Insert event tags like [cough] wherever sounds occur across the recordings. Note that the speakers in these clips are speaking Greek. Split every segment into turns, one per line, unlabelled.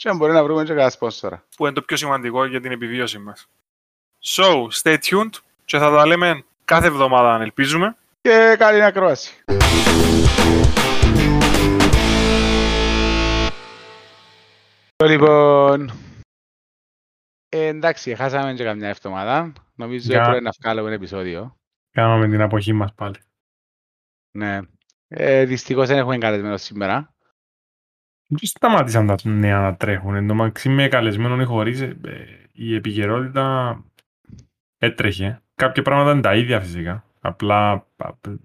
Και αν μπορεί να βρούμε και κανένα σπόνσορα.
Που είναι το πιο σημαντικό για την επιβίωση μας. So, stay tuned και θα τα λέμε κάθε εβδομάδα αν ελπίζουμε.
Και καλή ακρόαση. Λοιπόν, ε, εντάξει, χάσαμε και καμιά εβδομάδα. Νομίζω
Για-
πρέπει να βγάλουμε ένα επεισόδιο.
Κάναμε την αποχή μας πάλι.
Ναι. Ε, δυστυχώς δεν έχουμε καλεσμένο σήμερα.
Και σταμάτησαν τα νέα να τρέχουν. Εν τω μεταξύ με καλεσμένον ή χωρίς, ε, ε, η επικαιρότητα έτρεχε. Κάποια πράγματα είναι τα ίδια φυσικά. Απλά α, π-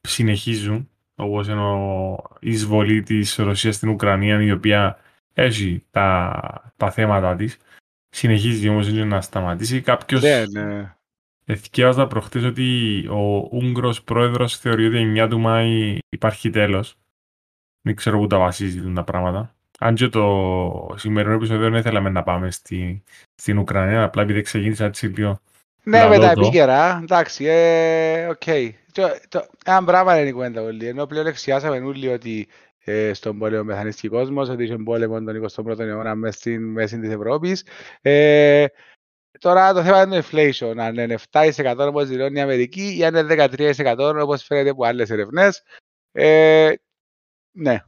συνεχίζουν. Όπως είναι ο- η εισβολή της Ρωσίας στην Ουκρανία, η οποία έχει τα, τα θέματα της. Συνεχίζει όμως είναι να σταματήσει. Κάποιος
Ναι, ναι.
Εθικαίωσα προχτές ότι ο Ούγγρος πρόεδρος θεωρεί ότι 9 του Μάη υπάρχει τέλος. Δεν ξέρω πού τα βασίζει τα πράγματα. Αν και το σημερινό επεισόδιο δεν ήθελαμε να πάμε στη, στην Ουκρανία, απλά επειδή ξεκίνησα έτσι λίγο.
Ναι,
Να
με
δω
τα
το.
επίκαιρα, εντάξει, ε, οκ. Το- το- Ένα πράγμα είναι η κουβέντα όλοι. Ενώ πλέον εξιάσαμε όλοι ότι ε, στον πόλεμο μεθανιστή κόσμος, ότι είχε πόλεμο τον 21ο αιώνα μέσα στην μέση της Ευρώπης. Ε, τώρα το θέμα είναι το inflation, αν είναι 7% όπως δηλώνει η Αμερική ή αν είναι 13% όπως φαίνεται από άλλες ερευνές. Ε, ναι,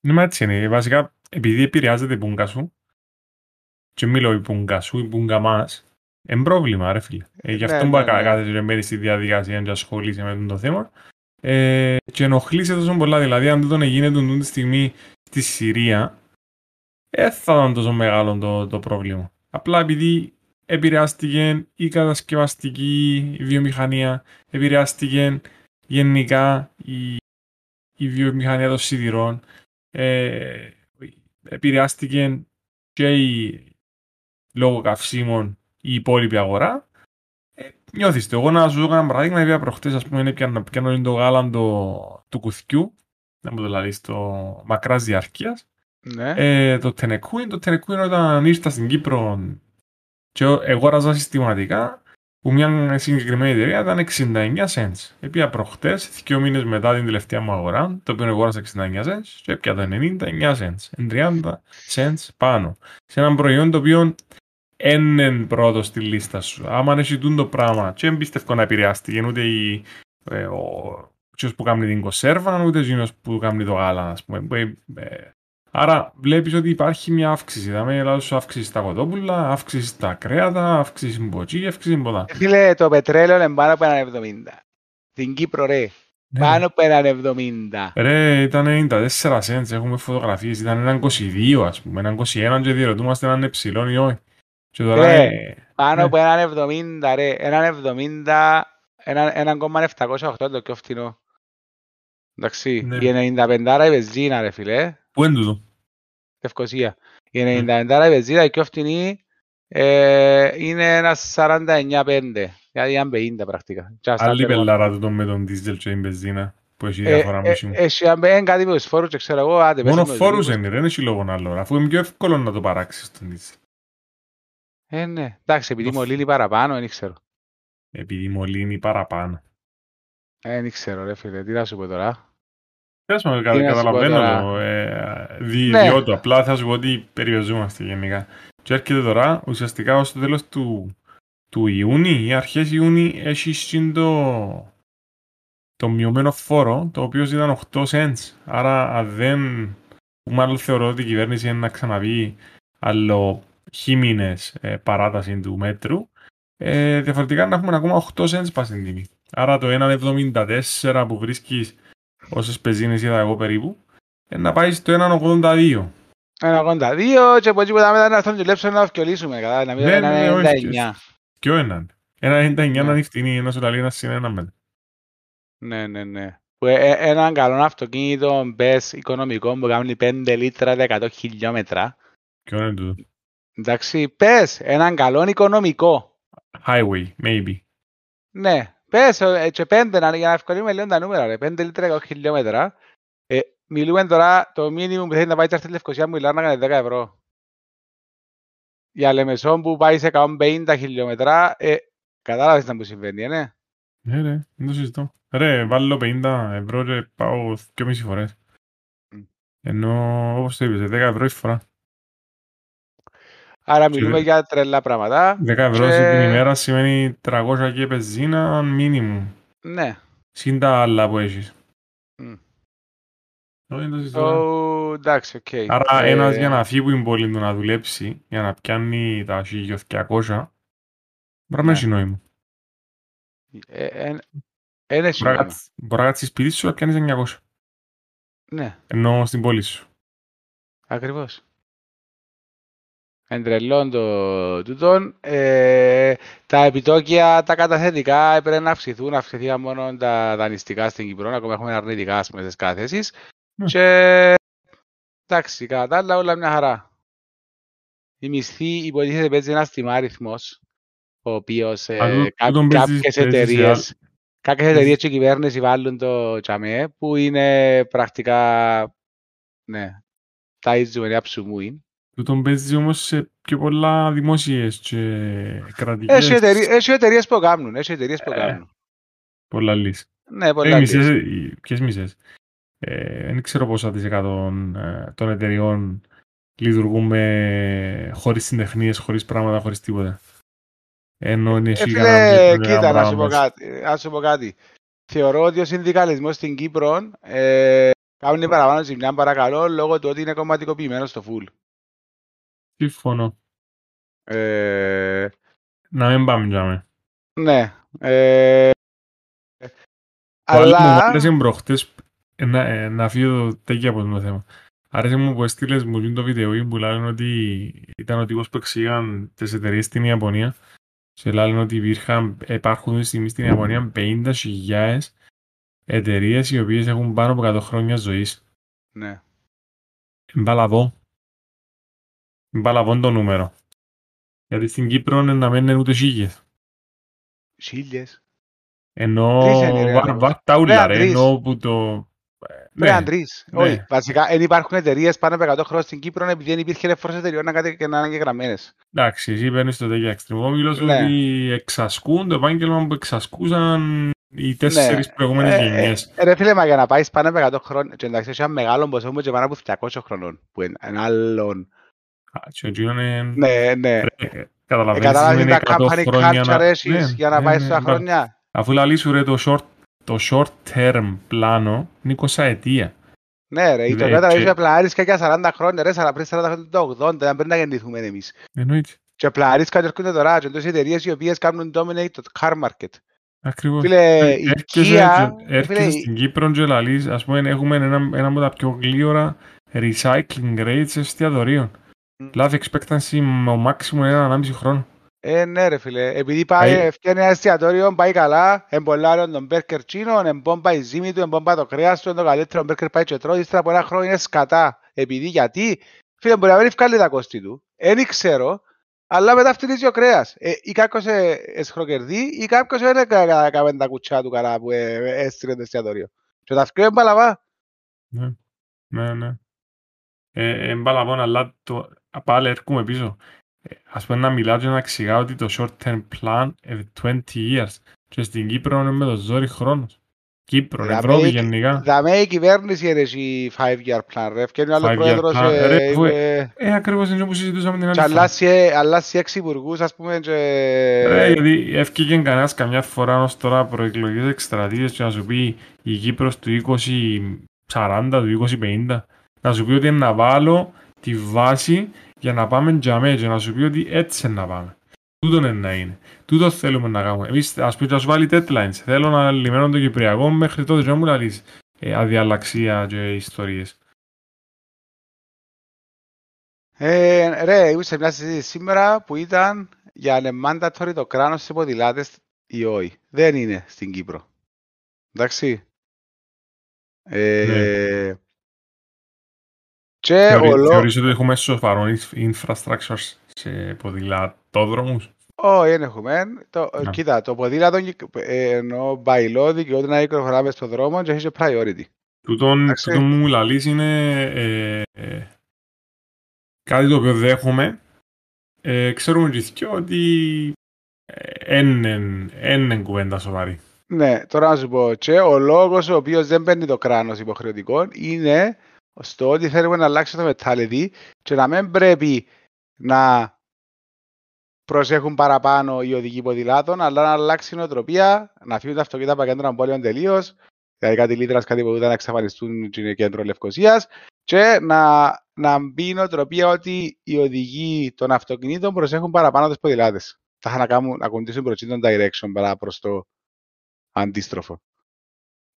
Ναι, μα έτσι είναι. Βασικά, επειδή επηρεάζεται η πούγκα σου, και μιλώ η πούγκα σου, η πούγκα μας, είναι πρόβλημα, ρε φίλε. Ε, γι'
Ναι,
αυτό
ναι,
που
ναι.
κάθε και μέρη στη διαδικασία και ασχολείσαι με το θέμα. Ε, και ενοχλείσαι τόσο πολλά. Δηλαδή, αν δεν γίνεται τούτη τη στιγμή στη Συρία, δεν θα ήταν τόσο μεγάλο το, το πρόβλημα. Απλά επειδή επηρεάστηκε η κατασκευαστική βιομηχανία, επηρεάστηκε γενικά η, η βιομηχανία των σιδηρών, ε, επηρεάστηκε και η, λόγω καυσίμων η υπόλοιπη αγορά. Ε, νιώθεις το. Εγώ να σου δω ένα παράδειγμα, βέβαια προχτές ας πούμε πιάνω, πιάνω το γάλα το, του κουθιού, να μου το δηλαδή στο μακράς διαρκείας,
ναι.
ε, το Τενεκούιν. Το Τενεκούιν όταν ήρθα στην Κύπρο και εγόραζα συστηματικά που μια συγκεκριμένη εταιρεία ήταν 69 cents. Επία προχτές, δύο μήνες μετά την τελευταία μου αγορά, το οποίο εγόρασα 69 cents και έπια τα 99 cents. Εν 30 cents πάνω. Σε έναν προϊόν το οποίο είναι πρώτο στη λίστα σου. Άμα έχει τούν το πράγμα και δεν πιστεύω να επηρεάστηκε ούτε η, ε, ο ποιος που κάνει την κονσέρβα, ούτε εκείνος που κάνει το γάλα, ας πούμε. Ε, ε, Άρα βλέπεις ότι υπάρχει μια αύξηση. Δηλαδή, Ελλάδα σου αύξηση στα κοτόπουλα, αύξηση στα κρέατα, αύξηση στην ποτσί, αύξηση στην ποτά.
Ε, Φίλε, το πετρέλαιο είναι πάνω από έναν 70. Στην Κύπρο, ρε, πάνω από έναν 70.
Ρε, ήταν 94 cents, έχουμε φωτογραφίες, ήταν έναν 22 ας πούμε, έναν 21 και διερωτούμαστε αν είναι ψηλό ή όχι. Και τώρα,
Ρε,
ε,
Πάνω
Ναι.
από έναν 70, ρε. Έναν 70, έναν, έναν κόμμα 708 το πιο φθηνό. Εντάξει,
Ναι.
η 95 η βενζίνα, ρε φίλε,
πού είναι τούτο;
Ευκοσία. Η
Ναι.
95 η βενζίνα, η πιο φθηνή, ε, είναι ένα 49,5. Δηλαδή είναι 50 πρακτικά. Και αυτά
Άλλη
τέλος.
πελάρα τούτο με τον δίζελ και την μπεζίνα που έχει
Ε,
διάφορα
ε,
μισή μου.
Έχει είναι κάτι με τους φόρους και ξέρω εγώ, άντε, πες
Μόνο
με τους
φόρους
λίγους.
είναι, ρε, δεν έχει λόγο άλλο. Αφού είναι πιο εύκολο να το παράξεις τον δίζελ.
Ε, ναι. Εντάξει, επειδή
Το-
μολύνει παραπάνω, δεν ξέρω.
Επειδή μολύνει παραπάνω.
Ε, δεν ξέρω, ρε φίλε, τι να σου πω τώρα.
Πες μου,
Τι να σου πω
καταλαβαίνω
τώρα.
το ε, δι,
Ναι.
διότο. Απλά θα σου πω ότι περιοριζόμαστε γενικά. Και έρχεται τώρα, ουσιαστικά ως το τέλος του, του Ιούνιου ή αρχές Ιούνιου έχει συν το, το μειωμένο φόρο, το οποίο ήταν 8 cents. Άρα αν δεν, που μάλλον θεωρώ ότι η κυβέρνηση είναι να ξαναβεί άλλο χίμινες ε, παράταση του μέτρου, ε, διαφορετικά να έχουμε ακόμα 8 cents πας στην τιμή. Άρα το 1,74 που βρίσκεις όσες πεζίνες είδα εγώ περίπου, ε, να πάει στο 1,82.
Ένα 82 και από εκεί που τα μετά να έρθουν και λέψουν να αυκιολίσουμε, κατά, να μην
Ναι,
είναι
ναι,
ένα
όχι,
99.
Ποιο έναν. Ένα 99
Ναι.
να είναι φτηνή, ένας σου λέει ένας συν ένα μετά.
Ναι, ναι, ναι. που ε- ε- έναν καλό αυτοκίνητο μπες οικονομικό που κάνει 5 λίτρα 100 χιλιόμετρα.
Ποιο είναι τούτο.
Εντάξει, πες έναν καλό οικονομικό.
Highway, maybe.
Ναι, πες ε, και πέντε να- για να ευκολύνουμε λίγο τα νούμερα. Ρε. Πέντε λίτρα 100 χιλιόμετρα. Ε, μιλούμε τώρα το μήνυμο που θέλει να πάει και στη Λευκοσία μου μιλάνε να κάνει 10 ευρώ. Για Λεμεσόν που πάει σε 150 χιλιόμετρα, ε, κατάλαβες να μου συμβαίνει, ε, ναι.
Ναι, ρε, δεν το συζητώ. Ρε, βάλω 50 ευρώ και πάω 2,5 φορές.
Μμ.
Ενώ, όπως το είπες, 10 ευρώ η φορά.
Άρα
Και-
μιλούμε για τρελά πράγματα.
10 ευρώ
Και-
σε την ημέρα σημαίνει 300 και πεζίνα minimum.
Ναι.
Συν τα άλλα που έχεις.
Μμ.
Όχι, δεν το συζητώ. ρε.
Oh, εντάξει, οκ.
Άρα
Ε,
ένας για να φύγει που είναι πόλη του να δουλέψει, για να πιάνει τα 1200, μπορεί να
Ναι.
έχει νόημα.
ε, ε, Ένα
Μπορεί να
σημείο.
κάτσεις- Μπορεί να κάτσεις σπίτι σου να πιάνεις 900.
Ναι,
Ενώ στην πόλη σου.
ακριβώς. Εν τρελών το τούτον. Ε, τα επιτόκια, τα καταθετικά έπρεπε να αυξηθούν. Αυξηθήκαν μόνο τα δανειστικά στην Κύπρο. Ακόμα έχουμε αρνητικά ας πούμε, στις καταθέσεις.
Ναι.
Και εντάξει, κατά τα άλλα όλα μια χαρά. Η μισθή υποτίθεται παίζει ένα τιμάριθμος ο οποίος ε,
Α, τούτο-
κά-
τούτον παίζεις-
κάποιες
παίζεις σε
εταιρείες Κάποιες
Παίζεις-
εταιρείες και η κυβέρνηση βάλουν το τσαμέ που είναι πρακτικά ναι, τα ίζουμε άψου είναι.
Τούτον παίζεις όμως σε πιο πολλά δημόσιες και κρατικές.
Έχει εταιρείες, έχει εταιρείες που κάνουν, έχει εταιρείες που
Ε,
κάνουν.
Πολλά λύσεις.
Ναι,
Ε,
πολλά
μισές,
λύσεις.
ε, ποιες μισές; Ε, δεν ξέρω πόσα της εκατόν ε, των εταιριών λειτουργούν με, χωρίς συντεχνίες, χωρίς πράγματα, χωρίς τίποτα. Ενώ είναι
Ε,
εσύ
φίλε,
κανένα
κοίτα, να σου, πω
πράγμα.
κάτι, να σου πω κάτι. Θεωρώ ότι ο συνδικαλισμός στην Κύπρο ε, κάνει παραπάνω ζημιά παρακαλώ λόγω του ότι είναι κομματικοποιημένος στο full.
Συμφωνώ.
Ε,
Να μην πάμε τζάμε.
ναι. Ε,
Το άλλος που μου
αλλά...
άρεσε προχτές, ε, να, ε, να φύγω τέτοια από το θέμα. Άρεσε μου που έστειλες μου το βίντεο που λένε ότι ήταν ο τύπος που εξήγαν τις εταιρείες στην Ιαπωνία και λένε ότι υπήρχαν, υπάρχουν αυτή τη στιγμή στην Ιαπωνία 50.000 εταιρείες οι οποίες έχουν πάνω από 100 χρόνια ζωής.
Ναι.
Μπαλαβό. Μπαλαβό το νούμερο. Γιατί στην Κύπρο είναι να μην είναι ούτε χίλιες.
Χίλιες.
Ενώ
Τρεις είναι, ρε,
βα-
άνθρωπος.
βα- τα ούλα
Ρε,
ρε,
τρεις.
ενώ που το...
Ναι,
Ναι,
αντρείς.
ναι.
Όχι, βασικά δεν υπάρχουν εταιρείες πάνω από 100 χρόνια στην Κύπρο επειδή δεν υπήρχε εφόρος εταιρεών να κάτι και να είναι εγγεγραμμένες.
Εντάξει, εσύ παίρνεις το τέτοιο εξτρεμό. Εγώ μιλώ σου
Ναι.
ότι εξασκούν το επάγγελμα που εξασκούσαν οι τέσσερις προηγούμενες
Ε,
γενιές.
ε, Ρε φίλε, μα για να πάεις πάνω από 100 χρόνια, και εντάξει, έχει ένα μεγάλο ποσό μου και πάνω από 200 χρονών, που είναι ένα άλλον.
Α, και ο Τζίον είναι...
Ναι, ναι.
ρε,
Ε,
Καταλαβαίνεις,
Καταλάβεις
σημαίνει
τα
100
company
χρόνια
culture
να-
έχεις
Ναι,
για να
ναι,
πάει
ναι,
στα
ναι.
χρόνια.
Αφού λαλεί σου ρε το short, το short term πλάνο είναι 20 ετία.
Ναι ρε, η
Ναι,
Toyota
και-
είχε πλαρίσκα για 40 χρόνια, ρε, σαρα- πριν 40 χρόνια το 80, δεν πρέπει να γεννηθούμε εμείς.
Εννοείται.
Και πλαρίσκα και έρχονται τώρα, και τόσες εταιρείες οι οποίες κάνουν dominate το car market.
Ακριβώς.
Φίλε,
Ε,
η
έρχεσαι
Kia,
και- έρχεσαι
φίλε,
στην Κύπρο και λαλείς, ας πούμε, έχουμε ένα, ένα από τα πιο γλύωρα recycling rates εστιατορίων.
Μμ.
Life expectancy ο maximum είναι ένα 1,5 χρόνο.
Ε, ναι ρε φίλε, επειδή πάει,
Πάει-
φτιάχνει ένα εστιατόριο, πάει καλά, εμπολάρει τον μπέρκερ τσίνο, εμπόμπα η ζύμη του, εμπόμπα το κρέας του, είναι το καλύτερο μπέρκερ πάει και τρώει, ύστερα από ένα χρόνο είναι σκατά. Επειδή, γιατί, φίλε, μπορεί να μην βγάλει τα κόστη του, δεν ξέρω, αλλά μετά φτύνει ο κρέας. Ε, ή κάποιος ε, εσχροκερδεί, ή κάποιος δεν έκαμε τα κουτσιά του καλά που ε, έστειλε το εστιατόριο. Και τα φτιάχνει μπαλαβά.
Ναι, ναι. ναι. Ε, εμπαλαβών, αλλά το, πάλι έρχομαι πίσω. Ε, ας πούμε να μιλάω και να εξηγάω ότι το short term plan είναι 20 years και στην Κύπρο είναι με το ζόρι χρόνος. Κύπρο,
Δαμε-
Ευρώπη γενικά.
Δαμέ η κυβέρνηση είναι η 5-year plan, ρε. Φτιάχνει άλλος
Five-year
πρόεδρος,
plan,
ε,
ρε, που-
ε,
Ε, ακριβώς είναι που συζητούσαμε την άλλη
και
φορά.
αλλάσει, ε, αλλάσει έξι υπουργούς, ας πούμε, και...
Ρε, γιατί έφυγε κανένας καμιά φορά ως τώρα προεκλογές εκστρατείες και να σου πει η Κύπρος του 2040, του 2050 να σου πει ότι είναι να βάλω τη βάση για να πάμε τζαμέ και να σου πει ότι έτσι είναι να πάμε. Τούτο είναι να είναι. Τούτος θέλουμε να κάνουμε. Εμείς ας πούμε να σου βάλει deadlines. Θέλω να λιμένω το Κυπριακό μέχρι τότε και να μου λαλείς ε, αδιαλλαξία και ιστορίες.
Ε, ρε, ήμουν σε μια συζήτηση σήμερα που ήταν για αν είναι mandatory το κράνος σε ποδηλάτες ή όχι. Δεν είναι στην Κύπρο. Εντάξει. Ε, και
Θεωρεί-
ο Λο-
Θεωρείς ότι έχουμε σοβαρό infrastructure σε ποδηλατόδρομους;
Όχι, δεν έχουμε. Το,
Ναι.
Κοίτα, το ποδήλατο ε, ενώ by law δικαιούται να κυκλοφορά μες στον δρόμο και έχει και priority.
Τούτον,
Εντάξει.
τούτον μου λαλείς είναι ε, ε, κάτι το οποίο δέχομαι. Ε, ξέρουμε και οι δυο ότι είναι κουβέντα σοβαρή.
Ναι, τώρα να σου πω. Και ο λόγος ο οποίος δεν παίρνει το κράνος υποχρεωτικό είναι στο ότι θέλουμε να αλλάξει το mentality και να μην πρέπει να προσέχουν παραπάνω οι οδηγοί ποδηλάτων, αλλά να αλλάξει η νοοτροπία, να φύγουν τα αυτοκίνητα από κέντρο πόλεων τελείως, δηλαδή κάτι λίτρας, κάτι που να εξαφανιστούν στην κέντρο Λευκοσίας, και να, να μπει η νοοτροπία ότι οι οδηγοί των αυτοκινήτων προσέχουν παραπάνω τους ποδηλάτες. Θα είχαν να, κάνουν, να ακολουθήσουν προ τον direction παρά προς το αντίστροφο.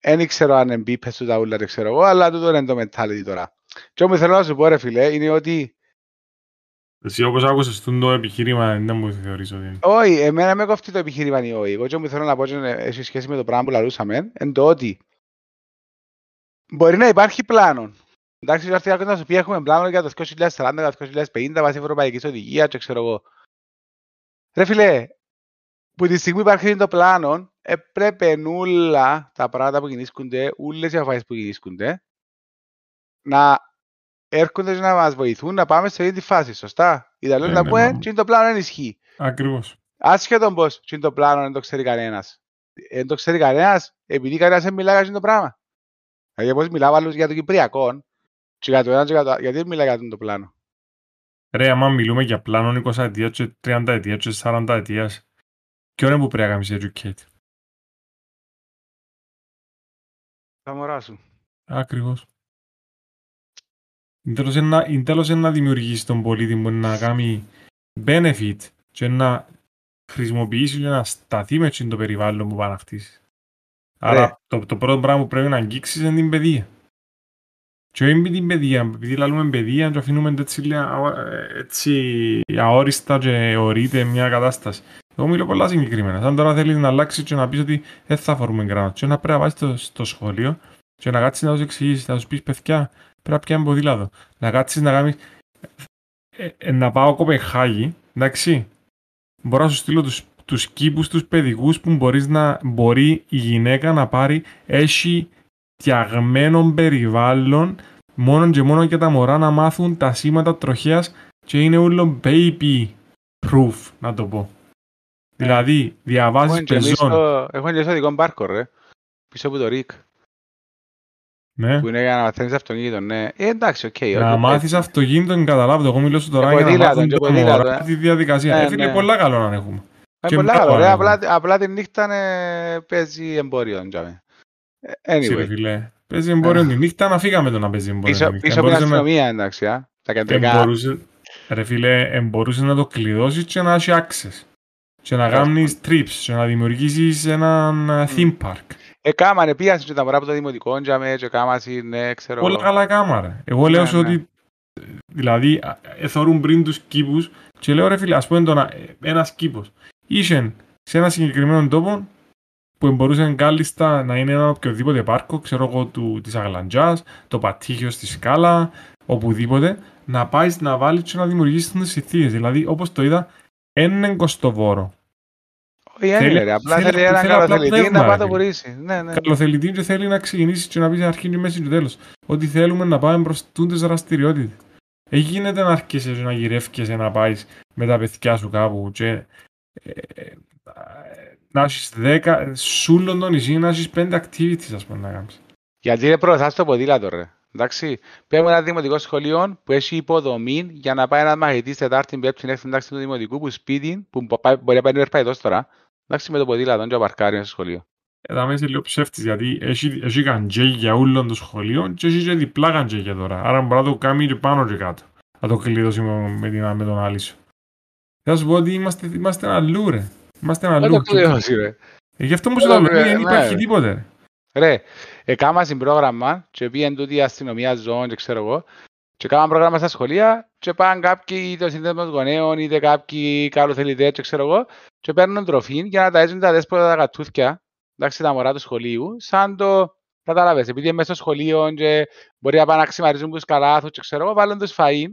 Δεν ξέρω αν εμπίπες του τα ούλα, δεν ξέρω εγώ, αλλά τούτο είναι το mentality τώρα. Και όμως θέλω να σου πω ρε φίλε, είναι ότι
Εσύ όπως άκουσες το επιχείρημα δεν μου θεωρείς ότι είναι.
όχι, εμένα με κοφτεί το επιχείρημα ή όχι. Εγώ και μου θέλω να πω και έχει σχέση με το πράγμα που λαλούσαμε, εν το ότι μπορεί να υπάρχει πλάνο. Εντάξει, θα έρθει κάποιος να σου πει έχουμε πλάνο για το 2040, το 2050 βάσει ευρωπαϊκής οδηγίας και ξέρω εγώ. Ρε φίλε, που τη στιγμή υπάρχει το πλάνο, ε, πρέπει όλα τα πράγματα που κινήσκονται, όλες οι αφάσεις που κινήσκονται, να έρχονται και να μας βοηθούν να πάμε σε αυτή τη φάση, σωστά; Η Ιταλία
Ε,
να
ναι,
πούμε,
μα-
και το πλάνο δεν ισχύει.
Ακριβώς.
Άσχετον πως και το πλάνο δεν το ξέρει κανένας. Δεν το ξέρει κανένας, επειδή κανένας δεν μιλάει για το πράγμα. Δηλαδή όπως μιλάω άλλους για το Κυπριακό, και για το ένα και για το γιατί δεν μιλάει για το πλάνο;
Ρε, άμα μιλούμε για πλάνο 20 ετίας και 30 ετίας και 40 ετίας, ποιο είναι που πρέπει να κάνεις educate.
Τα μωρά σου.
Ακριβώς. Είναι τέλος να, είναι τέλος να δημιουργήσεις τον πολίτη που να κάνει benefit και να χρησιμοποιήσεις και να σταθεί με το περιβάλλον που πάει να χτίσει. Άρα το, το πρώτο πράγμα που πρέπει να αγγίξεις είναι την παιδεία. Και όχι με την παιδεία, επειδή λαλούμε παιδεία και αφήνουμε έτσι, λα- αο- έτσι αόριστα και ορείται μια κατάσταση. Εγώ μιλώ πολλά συγκεκριμένα. Σαν τώρα θέλεις να αλλάξεις και να πεις ότι δεν θα φορούμε γκράμα. Και να πρέπει να πάει στο, στο σχολείο και να κάτσεις να τους εξηγήσεις, να τους πεις παιδιά, πρέπει να πιάνει ποδήλατο. Να κάτσεις να κάνεις... Ε, ε, να πάω Κοπεχάγη, εντάξει. Μπορώ να σου στείλω τους, τους κήπους, τους παιδικούς που μπορείς να, μπορεί η γυναίκα να πάρει έχει φτιαγμένο περιβάλλον μόνο και μόνο για τα μωρά να μάθουν τα σήματα τροχέας και είναι όλο baby proof, να το πω. Δηλαδή, διαβάζεις
Έχουμε και εμείς
πεζόν.
το- Έχουμε και στο δικό μπάρκο ρε. Πίσω από το ΡΙΚ.
Ναι.
Που είναι για να μαθαίνεις αυτοκίνητο, ναι. Ε, εντάξει, οκ.
Να
οκ,
μάθεις αυτοκίνητο, καταλάβω. Εγώ μιλώ σου τώρα
Και
για να
ποδήλατο,
μάθουν
και
τα
ποδήλατο,
μωρά
ε.
τη διαδικασία.
Ναι,
Ε, φίλε,
ναι.
πολλά καλό να έχουμε.
Είναι
Και
πολλά
μπράβο,
καλό, ρε.
ρε.
Απλά, απλά τη νύχτα ε, παίζει εμπόριο. τζάμε. Ε,
Έτσι, ρε
Anyway,
φίλε. Παίζει εμπόριο τη νύχτα, να φύγαμε το να παίζει εμπόριο
πίσω,
τη νύχτα.
πίσω από την
Μπορούσε να-
αστυνομία, εντάξει, α. Τα κεντρικά.
Εμπορούσε, ρε φίλε, εμπορούσες να το κλειδώσεις και να έχει access. Και να
Ε,
κάνεις trips και να δημιουργήσεις έναν ε, theme park.
Ε, κάμανε, πήγαν και τα μωρά από το δημοτικό, τζάμε, και κάμασι, ναι, ξέρω
Όλα
εγώ.
καλά κάμαρα. Εγώ λέω
Ναι,
σου
ναι.
ότι ε, δηλαδή α, εθωρούν πριν τους κήπους και λέω ρε φίλε ας πούμε τώρα ε, ένας κήπος είχε σε ένα συγκεκριμένο τόπο που μπορούσε κάλλιστα να είναι ένα οποιοδήποτε πάρκο, ξέρω εγώ, του, της Αγλαντζάς, το Πατήχιο στη Σκάλα, οπουδήποτε, να πάεις να βάλεις και να δημιουργήσεις τις συνθήκες. Δηλαδή, όπως το είδα, είναι κοστοβόρο.
Όχι, δεν
Θέλει-
είναι, ρε. Απλά
θέλει-
θέλει έναν
θέλει απλά
καλοθελητή
πνεύμα,
να
ρε
πάει το
φίλε.
πουρήσει. Ναι, ναι.
Καλοθελητή και θέλει να ξεκινήσει και να πει αρχή και μέση και τέλος. Ότι θέλουμε να πάμε προς τούντες δραστηριότητες. Ε, γίνεται να αρχίσεις και να γυρεύκεσαι να πάεις με τα παιδιά σου κάπου και ε, ε, να έχεις δέκα, σου όλο το νησί να έχεις πέντε activities ας πούμε να κάνεις.
Γιατί είναι προωθάς το ποδήλατο, ρε. Εντάξει. Παίρνουμε ένα δημοτικό σχολείο που έχει υποδομή για να πάει ένας μαθητής Τετάρτη, Πέμπτη, Έκτη εντάξει του δημοτικού που σπίτι, που μπο- πάει- μπορεί να πάει περπατητός τώρα. Εντάξει, με το ποδήλατο και να παρκάρει μέσα στο σχολείο.
Εδώ μέσα λίγο ψεύτης γιατί έχει, έχει καντζέ για όλο το σχολείο και έχει και διπλά καντζέ τώρα. Άρα μπορεί να το κάνει και πάνω και κάτω. Να το κλειδώσει με, με, την- με τον άλλη σου. Θα σου πω ότι είμαστε, είμαστε αλλού ρε. Είμαστε
Δεν
αλλού.
το κλειδώσει, ρε.
Ε, γι' αυτό μου
Ε,
σου λέω,
ε,
δεν
ναι.
υπάρχει τίποτε. ρε.
Ρε, έκανα στην πρόγραμμα και πήγαν τούτη η αστυνομία ζώων και ξέρω εγώ και έκαναν πρόγραμμα στα σχολεία και πάνε κάποιοι είτε ο σύνδεσμος γονέων είτε κάποιοι καλοθελητές και ξέρω εγώ και παίρνουν τροφή για να ταΐζουν τα δέσποτα τα κατούθκια εντάξει τα μωρά του σχολείου σαν το Κατάλαβες, επειδή είναι μέσα στο σχολείο και μπορεί να πάνε να ξημαρίζουν τους καλάθους και ξέρω εγώ, βάλουν τους φαΐν,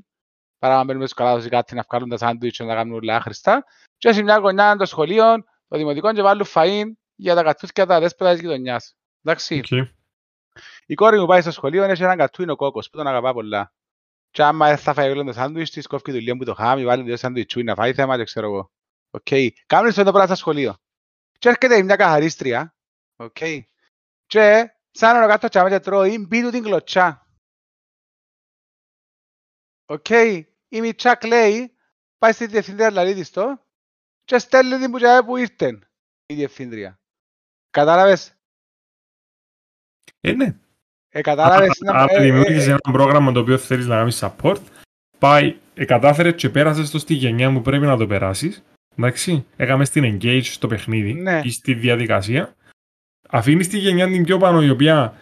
παρά να μπαίνουν μέσα στους καλάθους ή κάτι να βγάλουν τα σάντουιτς και να τα κάνουν όλα άχρηστα. Και σε μια γωνιά το σχολείο, το δημοτικό και βάλουν φαΐν για τα κατσούθια τα δέσποτα της γειτονιάς. Εντάξει.
Okay.
Η κόρη μου πάει στο σχολείο, έχει έναν κατσούιν οκ που τον αγαπά πολλά. Και άμα θα φάει όλο το σάντουιτς της, κόφει δουλειά που το χάμει, βάλει δύο σάντουιτσούι να φάει θέμα και ξέρω εγώ. Οκ. Okay. Κάνουν αυτό το πράγμα στο σχολείο. Και έρχεται μια καθαρίστρια, οκ. Okay. Και σαν να κάτω τζάμε και τρώει, μπει του την κλωτσά. Οκ. Okay. Η μιτσιά κλαίει, πάει στη διευθύντρια λαλεί της το και στέλνει την που που ήρθε η διευθύντρια. Κατάλαβες;
Ε, ναι.
Ε, κατάλαβες.
Αν δημιούργησες ένα πρόγραμμα το οποίο θέλεις να κάνεις support, πάει, ε, κατάφερε και πέρασες το στη γενιά που πρέπει να το περάσεις, εντάξει, έκαμε στην engage στο παιχνίδι
ναι.
ή στη διαδικασία, αφήνεις τη γενιά την πιο πάνω η οποία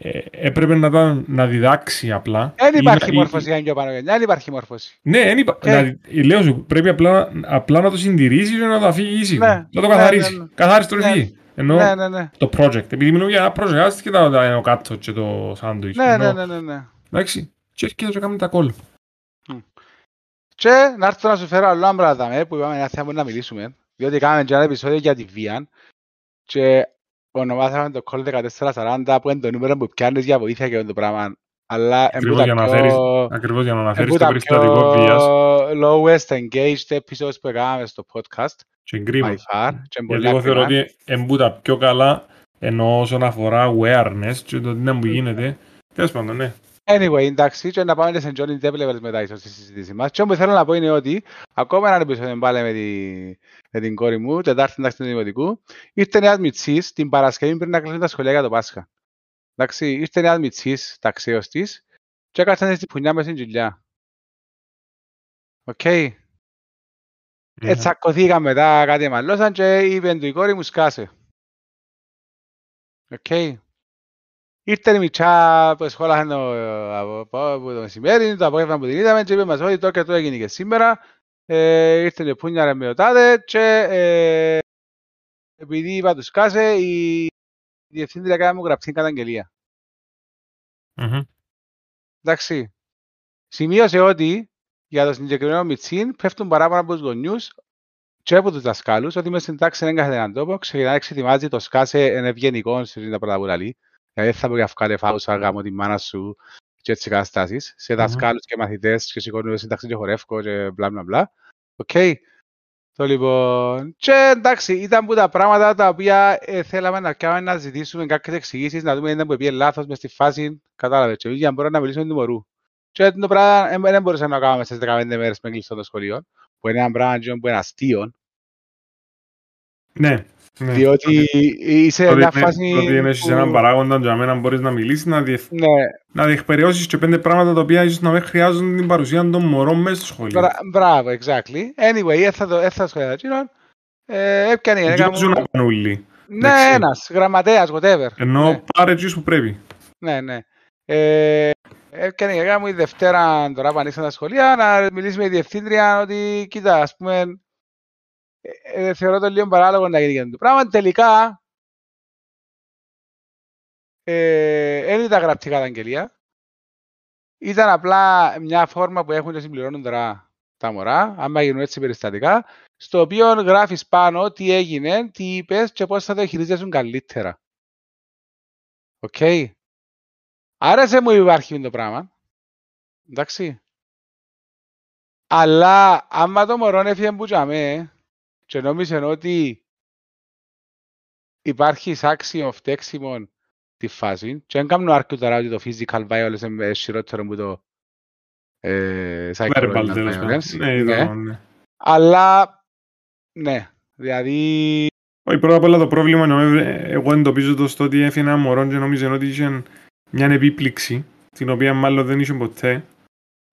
ε, έπρεπε να, τα, να διδάξει απλά.
Δεν υπάρχει ή, μόρφωση για πιο πάνω γενιά, δεν υπάρχει μόρφωση.
Ναι, δεν υπά... και... να, λέω σου, πρέπει απλά, απλά να το συντηρήσεις και να το αφήγει ήσυχο. Ναι, να το καθαρίσει. Ναι, ναι, ναι. Καθάρισε το ναι. Ενώ
ναι, ναι, ναι.
το project, επειδή μιλούμε για ένα project, και τα ένα κάτω και το sandwich.
Ναι, ναι, ναι, ναι, ναι.
Εντάξει, και έρχεται και κάνουμε τα call.
Και να έρθω να σου φέρω άλλο πράγμα που είπαμε ένα θέμα να μιλήσουμε, διότι κάναμε και ένα επεισόδιο για τη βία και ονομάσαμε το call 1440 που είναι το νούμερο που πιάνεις για βοήθεια και το πράγμα. Αλλά
ακριβώς για, να φέρεις, ακριβώς για να αναφέρεις το περιστατικό βίας.
lowest engaged episodes που έκαναμε στο podcast.
Και κρίμα. Γιατί εγώ θεωρώ ότι είναι τα πιο καλά ενώ όσον αφορά awareness και το τι να μου γίνεται. Τέλος πάντων, ναι.
Anyway, εντάξει, και να πάμε σε Johnny Depp levels μετά ίσως στη συζήτηση μας. Και όμως θέλω να πω είναι ότι ακόμα ένα επεισόδιο πάλι με, τη, με την κόρη μου, τετάρτη εντάξει του Δημοτικού, ήρθε νέα μιτσής την Παρασκευή πριν να κλείσουν τα σχολεία για το Πάσχα. Εντάξει, ήρθε νέα μιτσής, τάξης της, και έκατσαν στη μπουνιά μες στην κοιλιά. Οκ. Okay. Mm-hmm. Έτσι ακοθήκαν μετά κάτι μαλλώσαν και είπε του η κόρη μου σκάσε. Οκ. Okay. Ήρθε η μιτσιά που σχόλασε το, το μεσημέρι, το απόγευμα που την είδαμε και είπε μας ότι το και το έγινε και σήμερα. Ε, ήρθε η πούνια με ο τάδε και ε, επειδή είπα του σκάσε, η διευθύντρια κάνει μου γραψή καταγγελία.
Mm-hmm.
Εντάξει. Σημείωσε ότι για το συγκεκριμένο Μιτσίν πέφτουν παράπονα από τους γονιούς και από τους δασκάλους ότι μέσα στην τάξη δεν κάθε έναν τόπο ξεκινάει να εξετοιμάζει το σκάσε εν ευγενικό στην τα πρώτα που λέει. Δηλαδή θα μπορεί να βγάλει φάουσα γάμο τη μάνα σου και έτσι καταστάσεις σε δασκάλους και μαθητές και σηκώνουν σύνταξη και χορεύκο και μπλα μπλα μπλα. Οκ. Το λοιπόν, και εντάξει, ήταν που τα πράγματα τα οποία ε, θέλαμε να κάνουμε να ζητήσουμε κάποιες εξηγήσεις, να δούμε αν που πήγε λάθος μες στη φάση, κατάλαβες, και για να μπορούμε να μιλήσουμε του μωρού. Και το πράγμα δεν μπορούσαμε να κάνουμε στις 15 μέρες με κλειστό το σχολείο, που είναι ένα πράγμα που είναι αστείο.
Ναι, ναι.
Διότι είσαι μια φάση...
Ότι έχεις που... έναν παράγοντα για μένα μπορείς να μιλήσεις, να, διευ...
ναι.
να διεκπαιριώσεις και πέντε πράγματα τα οποία ίσως να μην χρειάζονται την παρουσία των μωρών μέσα στο σχολείο.
Μπρα... Μπράβο, exactly. Anyway, έθα το, έθα σχολεία τσίνον. Ε, έπιανε η
ενέκα μου... να πανούλοι.
Ναι, ένας, γραμματέας, whatever.
Ενώ ναι. πάρε έτσι που πρέπει.
Ναι, ναι. Ε, έπιανε η ενέκα μου η Δευτέρα, τώρα που ανοίξαν τα σχολεία, να μιλήσει με τη διευθύντρια ότι, κοίτα, ας πούμε, ε, θεωρώ το λίγο παράλογο να γίνει το πράγμα. Τελικά, δεν ε, ήταν γραπτή καταγγελία. Ήταν απλά μια φόρμα που έχουν και συμπληρώνουν τώρα τα μωρά, άμα γίνουν έτσι περιστατικά, στο οποίο γράφεις πάνω τι έγινε, τι είπες και πώς θα το χειρίζεσαι καλύτερα. Οκ. Okay. Άρεσε μου υπάρχει το πράγμα. Εντάξει. Αλλά άμα το μωρό έφυγε που τζαμέ, και νόμιζε ότι υπάρχει σάξιο φταίξιμο τη φάση και δεν κάνω αρκετά ότι το physical violence είναι χειρότερο από το ε, psychological violence.
Ναι, ναι. ναι.
Αλλά, ναι, δηλαδή...
Όχι, πρώτα απ' όλα το πρόβλημα είναι εγώ εντοπίζω το στο ότι έφυγε ένα μωρό και νόμιζε ότι είχε μια επίπληξη, την οποία μάλλον δεν είχε ποτέ.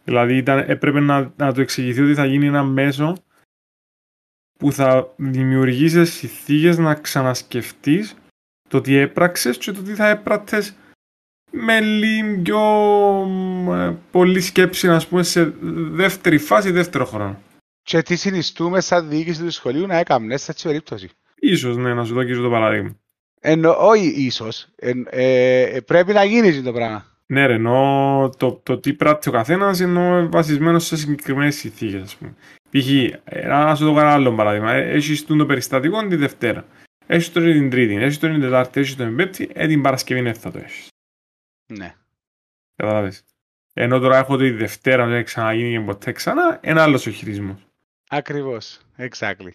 Δηλαδή ήταν, έπρεπε να, να το εξηγηθεί ότι θα γίνει ένα μέσο που θα δημιουργήσεις συνθήκες να ξανασκεφτείς το τι έπραξες και το τι θα έπρατες με λίγο πιο ε, πολύ σκέψη, να πούμε, σε δεύτερη φάση, δεύτερο χρόνο.
Και τι συνιστούμε σαν διοίκηση του σχολείου να έκαμε σε έτσι περίπτωση.
Ίσως, ναι, να σου δω και το παράδειγμα.
Εννο, όχι ίσως. Εν, ε, πρέπει να γίνει το πράγμα.
Ναι, ρε, ενώ το, το τι πράττει ο καθένας είναι βασισμένο σε συγκεκριμένες συνθήκες, ας πούμε. Π.χ. ε, να σου το κάνω άλλο παράδειγμα. Ε, Έχεις το περιστατικό τη Δευτέρα. Έχεις το την Τρίτη, έχεις το την Τετάρτη, έχεις το την Πέμπτη, ε, την Παρασκευή είναι θα το έχεις.
Ναι.
Κατάλαβε. Ενώ τώρα έχω τη Δευτέρα, δεν ξαναγίνει και ποτέ ξανά, ένα άλλος ο χειρισμός.
Ακριβώς. Exactly.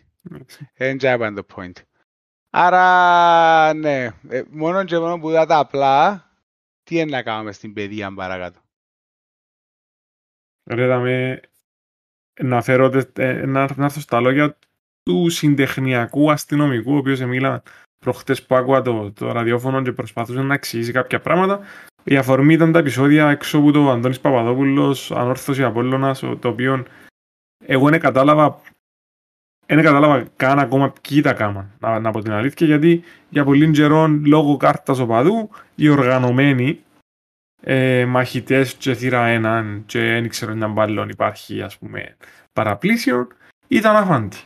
And jab the point. Άρα, ναι. Ε, μόνο και μόνο που δά τα απλά, τι είναι να κάνουμε στην παιδεία παρακάτω.
Ρε, δαμε, να, φέρω, τε- ε, να, να έρθω στα λόγια του συντεχνιακού αστυνομικού, ο οποίος μίλα προχτές που άκουγα το, το ραδιόφωνο και προσπαθούσε να εξηγήσει κάποια πράγματα. Η αφορμή ήταν τα επεισόδια έξω από το Αντώνης Παπαδόπουλος, Ανόρθωση Απόλλωνας, το οποίο εγώ δεν κατάλαβα δεν κατάλαβα καν ακόμα ποιοι τα κάμαν, να, να πω την αλήθεια, γιατί για πολύ καιρό λόγω κάρτας οπαδού οι οργανωμένοι ε, μαχητές και θύρα έναν και δεν ξέρω αν μπαλόν υπάρχει ας πούμε παραπλήσιο ήταν αφάντη.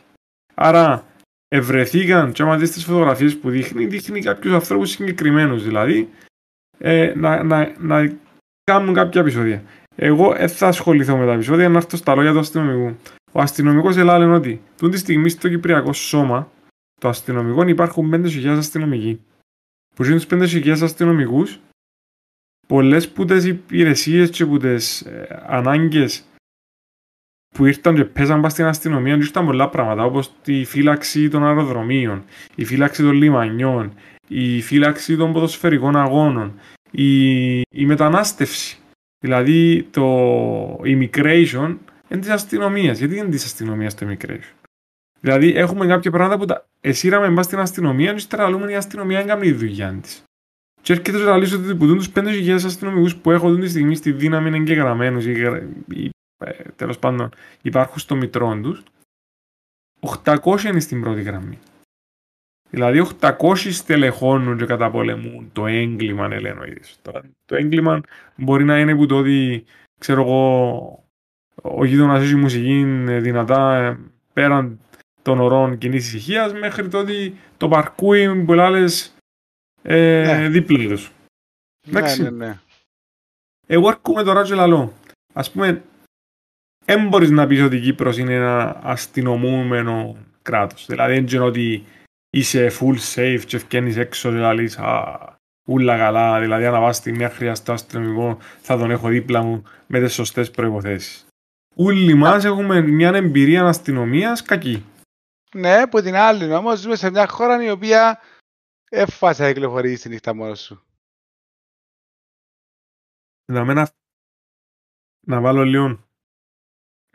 Άρα ευρεθήκαν και άμα δεις τις φωτογραφίες που δείχνει, δείχνει κάποιους ανθρώπους συγκεκριμένους δηλαδή ε, να, να, να κάνουν κάποια επεισόδια. Εγώ δεν θα ασχοληθώ με τα επεισόδια, να έρθω στα λόγια του αστυνομικού. Ο αστυνομικός Ελλάδα λένε ότι τούτη τη στιγμή στο Κυπριακό Σώμα των αστυνομικών υπάρχουν 5.000 αστυνομικοί. Που είναι τους 5.000 αστυνομικούς, πολλές που τι υπηρεσίες και που τι ανάγκες που ήρθαν και παίζαν πας στην αστυνομία, και ήρθαν πολλά πράγματα, όπως τη φύλαξη των αεροδρομίων, η φύλαξη των λιμανιών, η φύλαξη των ποδοσφαιρικών αγώνων, η, η μετανάστευση. Δηλαδή το immigration είναι της αστυνομίας. Γιατί είναι της αστυνομίας το immigration. Δηλαδή έχουμε κάποια πράγματα που τα εσύραμε μπα στην αστυνομία, και ύστερα λέμε η αστυνομία δεν κάνει τη δουλειά της. Και έρχεται να λύσω ότι που τους 5.000 αστυνομικούς που έχω αυτή τη στιγμή στη δύναμη είναι εγγεγραμμένους ή, ή ε, τέλος πάντων υπάρχουν στο μητρό τους, 800 είναι στην πρώτη γραμμή. Δηλαδή 800 στελεχώνουν και καταπολεμούν το έγκλημα, ναι, λένε ο ίδιος. Τώρα, το έγκλημα μπορεί να είναι που το ότι, ξέρω εγώ, ο γείτονας έχει μουσική δυνατά ε, πέραν των ωρών κοινής ησυχίας μέχρι το ότι το παρκούει που άλλες ε,
Ναι.
δίπλα τους.
Ναι,
Εντάξει.
ναι, ναι.
Εγώ έρχομαι τώρα και λαλώ. Ας πούμε, δεν μπορείς να πεις ότι η Κύπρος είναι ένα αστυνομούμενο κράτος. Δηλαδή, δεν είναι ότι είσαι full safe και ευκαινείς έξω και λαλείς «Α, ούλα καλά». Δηλαδή, αν βάζει μια χρειαστό αστυνομικό, θα τον έχω δίπλα μου με τις σωστές προϋποθέσεις. Όλοι μας έχουμε μια εμπειρία αστυνομίας κακή.
Ναι, που την άλλη όμως ζούμε σε μια χώρα η οποία έφασε να κυκλοφορήσει τη νύχτα μόνος σου.
Δηλαδή, να, να βάλω λίγο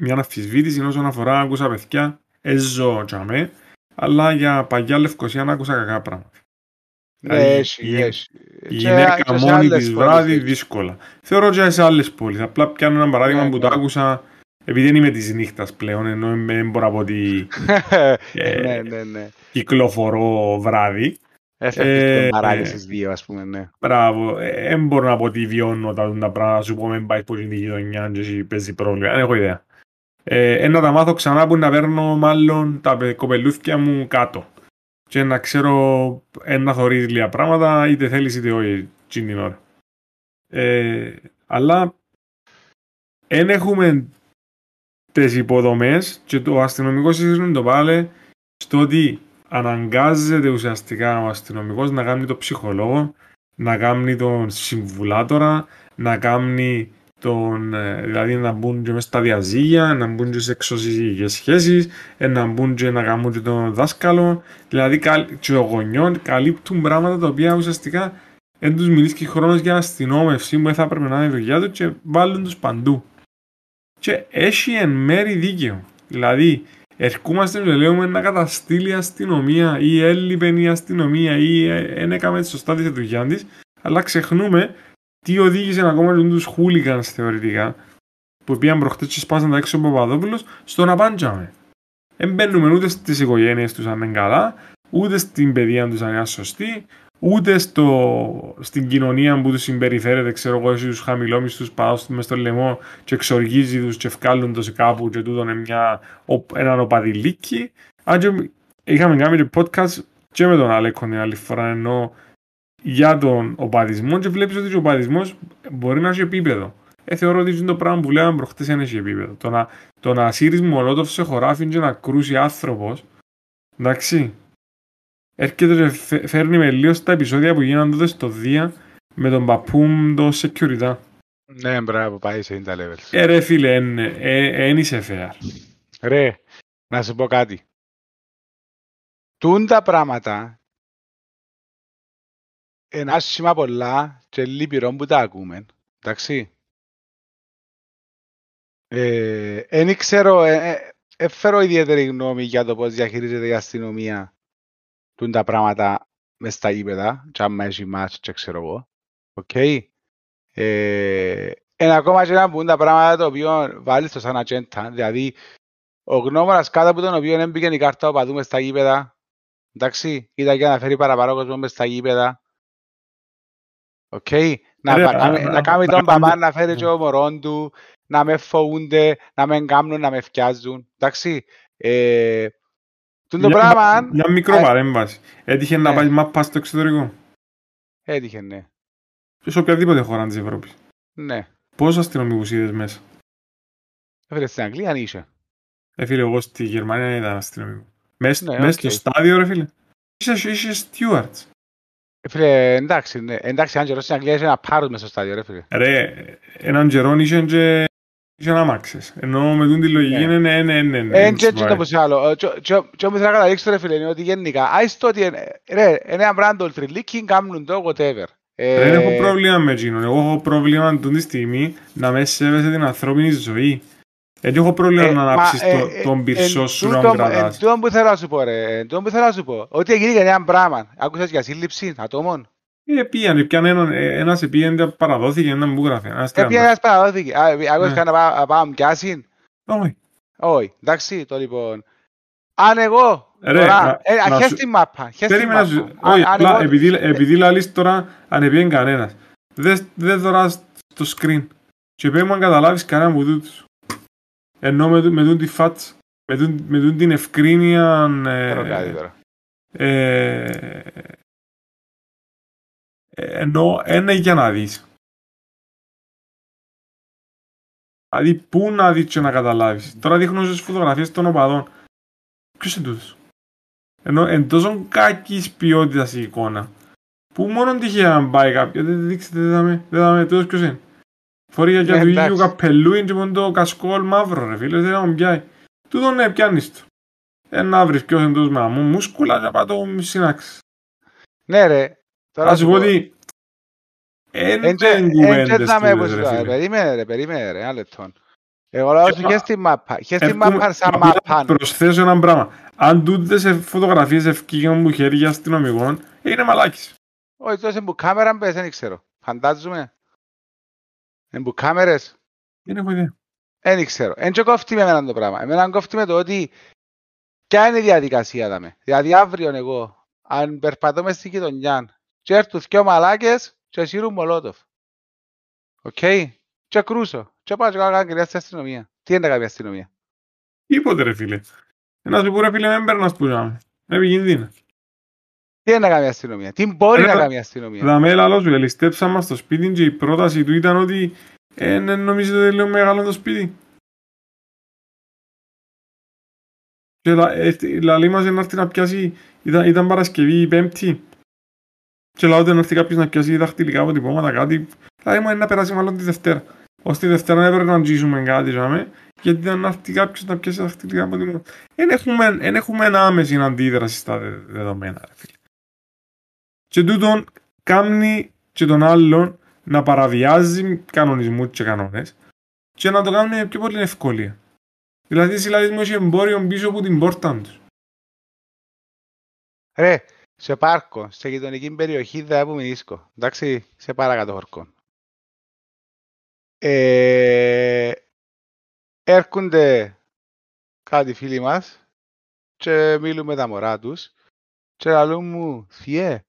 μια αμφισβήτηση όσον αφορά άκουσα παιδιά, έζω τζαμέ, αλλά για παγιά Λευκοσία να άκουσα κακά πράγματα.
Ναι,
Δηλαδή,
έχει,
η-
έχει.
Η
Και-
γυναίκα
και σε
μόνη
άλλες
της
πόλεις
βράδυ
έχει.
δύσκολα. Θεωρώ και σε άλλες πόλεις. Απλά πιάνω ένα παράδειγμα
Ναι,
που
ναι.
το άκουσα επειδή δεν είμαι της νύχτας πλέον, ενώ δεν μπορώ να πω ότι [laughs] ε,
ναι, ναι, ναι.
κυκλοφορώ βράδυ.
Έφερε
Ε,
το μαράκι
ε.
στις δύο, ας πούμε, ναι.
Μπράβο, ε, δεν μπορώ να πω ότι βιώνω τα, τα πράγματα, σου πω με πάει πως είναι η γειτονιά και εσύ παίζεις πρόβλημα, δεν έχω ιδέα. Ε, ε, να τα μάθω ξανά που να παίρνω μάλλον τα πε- κοπελούθια μου κάτω και να ξέρω ε, να θωρείς λίγα πράγματα είτε θέλεις είτε όχι εκείνη την ώρα. Ε, αλλά δεν έχουμε τις υποδομές και το αστυνομικό σύστημα το πάλι στο ότι αναγκάζεται ουσιαστικά ο αστυνομικός να κάνει το ψυχολόγο, να κάνει τον συμβουλάτορα, να κάνει τον, ε, δηλαδή να μπουν και μέσα στα διαζύγια, να μπουν και σε εξωσυζυγικές σχέσεις, ε, να μπουν και να κάνουν και τον δάσκαλο, δηλαδή καλ- και ο γονιών καλύπτουν πράγματα τα οποία ουσιαστικά δεν τους μιλήσει και χρόνος για αστυνόμευση που δεν θα έπρεπε να είναι η δουλειά του και βάλουν τους παντού. Και έχει εν μέρη δίκαιο. Δηλαδή, ερχόμαστε και λέμε να καταστήλει η αστυνομία ή έλειπε η αστυνομία ή δεν έκαμε σωστά τη δουλειά της, αλλά ξεχνούμε τι οδήγησε ακόμα και τους χούλιγκανς θεωρητικά που πήγαν προχτές και σπάσαν τα έξω από Παπαδόπουλος στο να πάντζαμε. Δεν μπαίνουμε ούτε στις οικογένειες τους αν είναι καλά, ούτε στην παιδεία τους αν είναι σωστή, ούτε στο, στην κοινωνία που τους συμπεριφέρεται, ξέρω εγώ, εσύ τους χαμηλόμιστους πάω μες στο λαιμό και εξοργίζει τους και ευκάλλουν το σε κάπου και τούτον είναι μια, ο- έναν οπαδηλίκι. Αν και είχαμε κάνει και podcast και με τον Αλέκο την άλλη φορά ενώ για τον οπαδισμό και βλέπεις ότι ο οπαδισμός μπορεί να έχει επίπεδο. Ε, θεωρώ ότι είναι το πράγμα που λέγαμε προχτές δεν έχει επίπεδο. Το να, το να σύρεις μολότοφ σε χωράφι και να κρούσει άνθρωπος, εντάξει, έρχεται και φε- φέρνει με λίγο στα επεισόδια που γίνανε τότε στο Δία με τον παππούμ το security.
Ναι, μπράβο, πάει σε τα levels.
Ε, ρε φίλε, εν, ε, εν είσαι fair.
Ρε, να σου πω κάτι. Τούν τα πράγματα είναι άσχημα πολλά και λυπηρό που τα ακούμε. Εντάξει. Ε, εν ξέρω, ε, ε, έφερω ιδιαίτερη γνώμη για το πώς διαχειρίζεται η αστυνομία τούντα πράγματα μες στα γήπεδα και άμα έχεις μάτς και ξέρω εγώ. Οκ. Ε, είναι ακόμα και που τούντα πράγματα το οποίο βάλεις το σαν ατζέντα. Δηλαδή, ο γνώμονας κάτω από τον οποίο έμπηκε η κάρτα οπαδού μες στα γήπεδα. Εντάξει, ήταν για να φέρει παραπάνω κόσμο μες στα γήπεδα. Οκ. Να,
Ρε,
να,
να-
κάνει-
να-
να κάνει
να
τον
κάνουμε-
παπά να φέρει και ο μωρόν του, να με φοβούνται, να με κάνουν, να με φτιάζουν. Εντάξει. Ε, τούτο
Μια-
πράγμα
Μια μικρό
Α,
παρέμβαση. Έτυχε να
ναι.
πάει μάπα στο εξωτερικό.
έτυχε, ναι.
Σε οποιαδήποτε χώρα της Ευρώπης.
Ναι.
Πόσους αστυνομικούς είδες μέσα;
Έφερε στην Αγγλία, αν είσαι.
Ε, φίλε, εγώ στη Γερμανία δεν ήταν αστυνομικό. Μες,
Ναι,
μες
οκ.
στο στάδιο, ρε φίλε. Είσαι, είσαι stewards.
Ε, Φίλε, εντάξει, ναι. εντάξει, αν καιρό στην Αγγλία είσαι ένα πάρος μέσα στο στάδιο, ρε φίλε.
Ρε, έναν καιρό είσαι και είσαι να μάξεις. Ενώ με τούν τη λογική
Ναι.
είναι ναι, ναι, ναι, ναι.
Ε,
έτσι
και έτσι
πάει.
το πως άλλο. Ε, και- και- και όμως θέλω να καταλήξω, ρε φίλε, είναι ότι γενικά, άις το ότι, είναι- ρε, είναι ένα πράγμα το ultraleaking, κάνουν το, whatever. Ε,
Δεν έχω πρόβλημα με εκείνον. Εγώ έχω πρόβλημα τούτη τη στιγμή να με σέβεσαι την ανθρώπινη ζωή. Δεν έχω πρόβλημα
Ε,
να
μα,
ανάψεις
ε,
το-
ε,
τον πυρσό
εν
σου να
τούτο-
κρατάς.
Εν τούτο που θέλω να σου πω, ρε, εν τούτο που θέλω να σου πω, ότι έγινε και ένα πράγμα. Άκουσες για σύλληψη ατόμων;
Ε, πήγαν, πιάνε έναν, ε, ένας επήγαινε, παραδόθηκε έναν που γράφει. Ένας
Έπιανε
τριάντα.
ένας παραδόθηκε. Α, Άκουσες
Ναι.
κανένα να πάω- να πάω να πιάσει.
Όχι.
Όχι, εντάξει, το λοιπόν. Αν εγώ,
Ρε,
τώρα,
να-
ε,
να
χες
σου-
την μάπα, χες την
Περίμενα
μάπα.
σου.
Αν-
Όχι,
αν
απλά
εγώ-
επειδή, επειδή λαλείς τώρα αν επήγαινε κανένας. Δες- Δεν δωράς το screen. Και πρέπει να καταλάβεις κανέναν από τούτους. Ενώ με, τού- με τούν τη φάτσα. Με τούν, με τούν την ευκρίνεια.
Ξέρω κάτι
Ε,
τώρα.
Ε, ε, ενώ είναι για να δεις. Δηλαδή, πού να δεις και να καταλάβεις. Τώρα δείχνω στις φωτογραφίες των οπαδών. Ποιος είναι τούτος; Ενώ εν τόσο κακής ποιότητας η εικόνα. Που μόνο τυχαία να πάει κάποιος. Δεν δείξετε, δεν δάμε, δεν δάμε τούτος ποιος είναι. Φορεί για
Ναι,
του ίδιου
εντάξει.
καπελούιν και μόνο το κασκόλ μαύρο ρε φίλε. Δεν θα μου πιάει. Τούτο ναι, πιάνεις το. Ε, να βρεις ποιος είναι τούτος με αμού μούσκουλα και πάω το συνάξεις.
Ναι ρε, τώρα
Θα σου πω ότι εν
Εν
δεν
και
κουβέντες
θα με
τούτες,
πω
ρε
τώρα,
φίλε.
περίμενε ρε, περίμενε ρε, ένα λεπτό. Εγώ λέω σου
Και-
και στη μάπα, και στη
Εύχομαι-
μάπα σαν
απλά
μάπα.
Προσθέσω ένα πράγμα. Αν τούτες σε φωτογραφίες ευκήγαν μου χέρια αστυνομικών, είναι μαλάκης.
Όχι, τόσο που κάμερα μπες, δεν ξέρω. Φαντάζομαι. Εν που κάμερες,
Δεν έχω ιδέα.
δεν ξέρω. Εν και κόφτει με εμένα το πράγμα. Εμένα κόφτει με το ότι ποια είναι η διαδικασία δάμε. Δηλαδή αύριο εγώ, αν περπατώ μες στην γειτονιά και έρθουν δυο μαλάκες και σύρουν μολότοφ. Οκ. Και κρούσω. Και πάω και κάνω κάτι στην αστυνομία. Τι είναι να κάνει η αστυνομία;
Τίποτε ρε φίλε. Ένας σου πω ρε φίλε, δεν παίρνας που ζάμε. Είναι επικίνδυνο.
Τι είναι να κάνει η αστυνομία; Τι μπορεί
Ρε,
να
θα-
κάνει η αστυνομία;
Θα με λαλό σου, ελιστέψα μας στο σπίτι και η πρόταση του ήταν ότι ε, ναι, νομίζετε ότι είναι λίγο μεγάλο το σπίτι. Και λα, ε, λαλή μας να έρθει να πιάσει, ήταν, ήταν Παρασκευή η Πέμπτη. Και λαό να έρθει κάποιος να πιάσει δαχτυλικά αποτυπώματα, κάτι. Δηλαδή μου είναι να περάσει μάλλον τη Δευτέρα. Ως τη Δευτέρα έπρεπε να αγγίσουμε κάτι, ζάμε, γιατί ήταν να έρθει κάποιος να πιάσει δαχτυλικά αποτυπώματα. Δεν έχουμε, εν έχουμε άμεση αντίδραση στα δε- δεδομένα, ρε φίλε. Και τούτον κάνει και τον άλλον να παραβιάζει κανονισμούς και κανόνες και να το κάνουν με πιο πολύ ευκολία. Δηλαδή, δηλαδή μου έχει εμπόριο πίσω από την πόρτα τους.
Ρε, σε πάρκο, σε γειτονική περιοχή δεν έχουμε ίσκο. Εντάξει, σε παρακάτω χορκό. Ε, έρχονται κάτι φίλοι μας και μιλούμε τα μωρά τους και λαλούν μου, θιέ,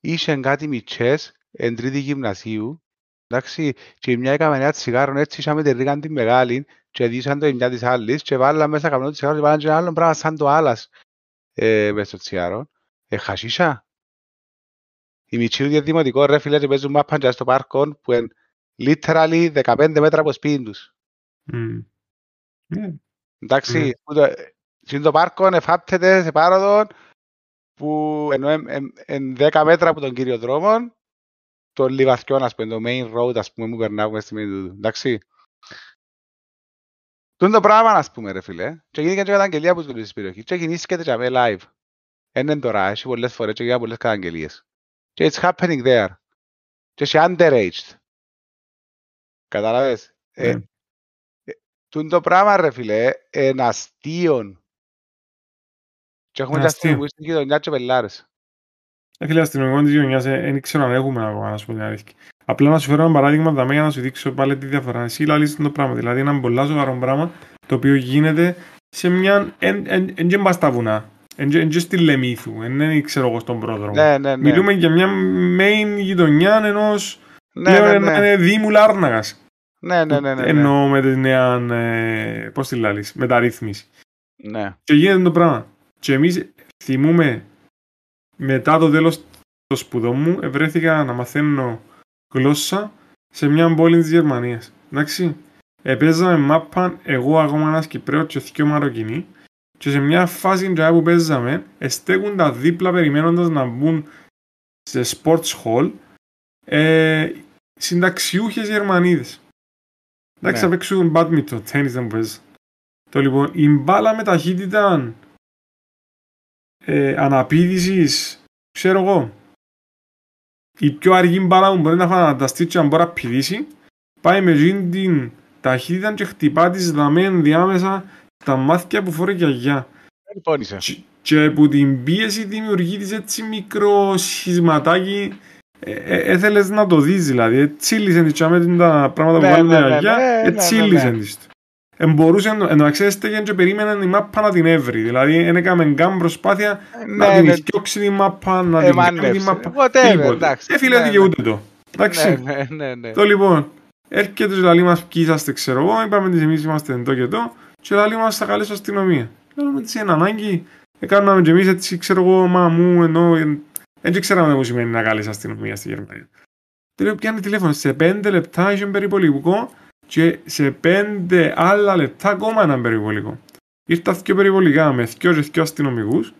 είσαι κάτι μητσές εν τρίτη γυμνασίου εντάξει, και η μια έκαμε ένα τσιγάρο έτσι είχαμε τη ρίγαν τη μεγάλη και δίσαν το η μια της άλλης και βάλαν μέσα καπνό τσιγάρο και βάλαν και ένα άλλο πράγμα σαν το άλλας ε, μες στο τσιγάρο Ε, χασίσα. Η μητσί του δημοτικό ρε φίλε και παίζουν μάπαν και στο πάρκο που είναι literally 15 μέτρα από σπίτι τους.
Μμ. Ναι.
Εντάξει,
Ναι.
που το, στην το πάρκο εφάπτεται σε πάροδο που ενώ εν 10 μέτρα από τον κύριο δρόμο το Λιβαθιόν, ας πούμε, το main road, ας πούμε, που περνάμε στη μέση του. Εντάξει. Τούν το πράγμα, ας πούμε, ρε φίλε. Και γίνει και καταγγελία που δουλεύει στην περιοχής. Και γεννήθηκε και με live. Είναι τώρα, έχει πολλές φορές και γίνανε πολλές καταγγελίες. Και it's happening there. Και έχει underaged. Κατάλαβες; Ε,
Ναι.
Τούν το πράγμα ρε φίλε, είναι αστείο. Και έχουμε
Είναι
και
αστείο.
αστείο στην γειτονιά και πελάρες.
Ε, φίλε, αστυνομικό της γειτονιάς ε, δεν ξέρω αν έχουμε ακόμα, να σου πω την αλήθεια. Απλά να σου φέρω ένα παράδειγμα δαμέ για να σου δείξω πάλι τη διαφορά. Εσύ λαλείς το πράγμα, δηλαδή ένα πολλά σοβαρό πράγμα το οποίο γίνεται σε μια... Εν και μπας στα βουνά, εν και στη Λεμίθου, εν δεν ξέρω εγώ στον πρόδρομο.
Ναι, ναι, ναι.
Μιλούμε για μια main γειτονιά ενός
Ναι,
πλέον
ναι,
να
ναι.
είναι Δήμου Λάρναγας.
Ναι, ναι, ναι, ναι, ναι.
Εννοώ με τη νέα, ε, πώς τη λαλείς, μεταρρύθμιση.
Ναι.
Και γίνεται το πράγμα. Και εμείς θυμούμε μετά το τέλος των σπουδών μου ευρέθηκα να μαθαίνω γλώσσα σε μια πόλη της Γερμανίας. Εντάξει. Επέζαμε μάπαν εγώ ακόμα ένας Κυπρέος και δυο Μαροκινοί και σε μια φάση τζάι που παίζαμε εστέκουν τα δίπλα περιμένοντας να μπουν σε sports hall ε, συνταξιούχες Γερμανίδες. Εντάξει,
Ναι.
θα παίξουν badminton, τέννις δεν μου παίζει. Το λοιπόν, η μπάλα με ταχύτητα ε, αναπήδησης, ξέρω εγώ, η πιο αργή μπάλα που μπορεί να φανταστεί και να μπορεί να πηδήσει, πάει με εκείνη την ταχύτητα και χτυπά τις δαμέν διάμεσα στα μάτια που φορεί η γιαγιά.
Λοιπόν είσαι.
Και- Και που την πίεση δημιουργεί της έτσι μικρό σχισματάκι ε, ε, έθελες να το δεις δηλαδή, ε, τσίλησε της τσάμε την τα πράγματα που
Ναι,
βάλουν
ναι,
τα
ναι,
γιαγιά,
ναι,
ε,
ναι, ναι,
τσίλησε
ναι.
της. Εμπορούσε, εν τω μεταξύ έστεγεν και περίμενε η μάπα να την έβρει. Δηλαδή, δεν έκαμε καν προσπάθεια να
Ναι,
την
ναι.
διώξει την μάπα, να την κάνει την
Εμάνευσε.
μάπα.
Whatever,
Τίποτε.
εντάξει.
Ε, φίλε,
Ναι,
δικαιούται το.
Ναι,
Εντάξει.
ναι, ναι, ναι.
Το λοιπόν, έρχεται και λέει μας ποιοι είσαστε, ξέρω εγώ, είπαμε ότι εμείς είμαστε εδώ και εδώ, και λέει μας θα καλέσω αστυνομία. Λέμε έτσι είναι ανάγκη, έκαναμε και εμείς έτσι, ξέρω εγώ, μα μου, ενώ, εν- δεν ξέραμε τι σημαίνει να καλέσει αστυνομία στη Γερμανία. Του λέω πιάνει τηλέφωνο, σε πέντε λεπτά είχε περιπολικό και σε πέντε άλλα λεπτά ακόμα έναν περιπολικό. Ήρθα δύο περιπολικά με δυο και δυο αστυνομικούς,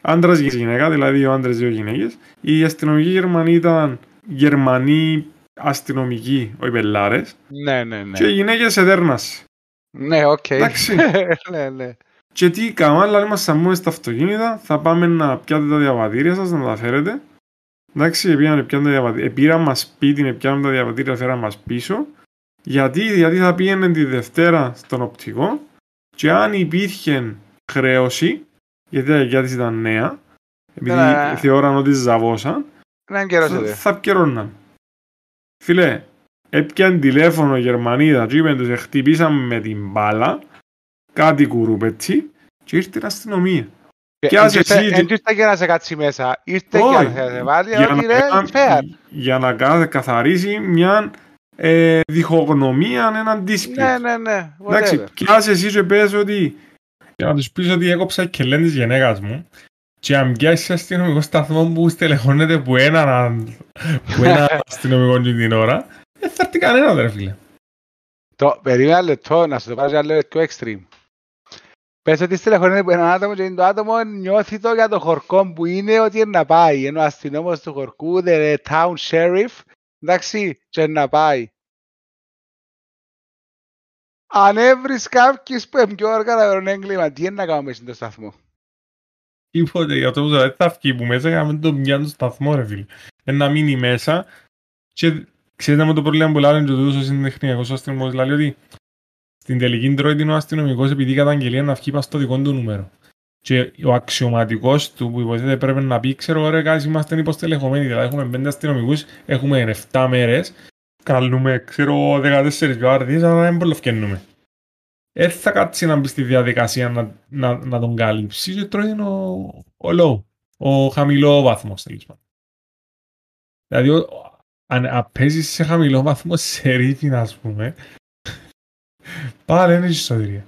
άντρας και γυναίκα, δηλαδή ο άντρας δύο γυναίκες. Οι αστυνομικοί Γερμανοί ήταν Γερμανοί αστυνομικοί, όχι πελάρες,
Ναι, ναι, ναι.
και οι γυναίκες εδέρνας.
Ναι, οκ.
Εντάξει. [laughs]
Ναι, ναι.
Και τι κάνουμε, αλλά είμαστε μπούμε στα αυτοκίνητα, θα πάμε να πιάτε τα διαβατήρια σας, να τα φέρετε. Εντάξει, πήγαμε πιάνε τα διαβατήρια, πήραν μας σπίτι, πιάνουν τα διαβατήρια, φέραν μας πίσω. Γιατί, γιατί θα πήγαινε τη Δευτέρα στον οπτικό και αν υπήρχε χρέωση, γιατί τα γιαγιά της ήταν νέα, επειδή
Ναι.
θεώραν ότι ζαβώσαν,
Να καιρός
θα,
εδώ.
θα πιερώναν. Φίλε, έπιαν τηλέφωνο Γερμανίδα και είπαν τους «Ε, χτυπήσαμε με την μπάλα, κάτι κουρούπετσι και ήρθε η αστυνομία. Κι ας εσύ-
Εν ήρθε και να σε κάτσει μέσα. Ήρθε
Όχι.
και να σε βάλει
για,
ότι
να,
ρε,
κα-
fair.
για να κα- καθαρίσει μια ε, διχογνωμία, έναν dispute.
Ναι, ναι, ναι.
Εντάξει,
Whatever.
πιάσε εσύ και πες ότι για να τους πεις ότι έκοψα και λένε της γενέκας μου και αν πιάσεις αστυνομικός σταθμός που στελεχώνεται που έναν που έναν [laughs] αστυνομικό και την ώρα δεν θα έρθει κανένα ρε φίλε.
Το, περίμενα ένα λεπτό, να σου το πάρω για άλλο πιο extreme. Πες ότι στελεχώνεται από έναν άτομο και το άτομο νιώθει το για το χορκό που είναι ότι είναι να πάει. Ενώ ο αστυνόμος του χορκού, the town sheriff, εντάξει, και να πάει. Αν έβρις κάποιους που είναι πιο οργανωμένο έγκλημα, τι είναι να κάνουμε στον σταθμό;
Τίποτε για αυτό που δεν θα βγει που μέσα για να μην το πιάνει στο σταθμό ρε φίλε. Ε, να μείνει μέσα και ξέρετε με το πρόβλημα που λένε και τούτος ο συντεχνιακός αστυνομικός λέει ότι στην τελική τρώει την ο αστυνομικός επειδή η καταγγελία να βγει πας στο δικό του νούμερο. Και ο αξιωματικός του που υποθέτει πρέπει να πει ξέρω ρε guys είμαστε υποστελεχωμένοι δηλαδή έχουμε πέντε αστυνομικούς έχουμε 7 μέρες καλούμε ξέρω 14 βάρδιες αλλά δεν προλαβαίνουμε. Δεν θα κάτσει να μπει στη διαδικασία να, να, να τον καλύψει και τρώει ο, ο low, ο χαμηλό βαθμό τέλος πάντων. Δηλαδή, ο- αν αν παίζεις σε χαμηλό βαθμό σε ρίφιν, ας πούμε, πάλι είναι η ιστορία.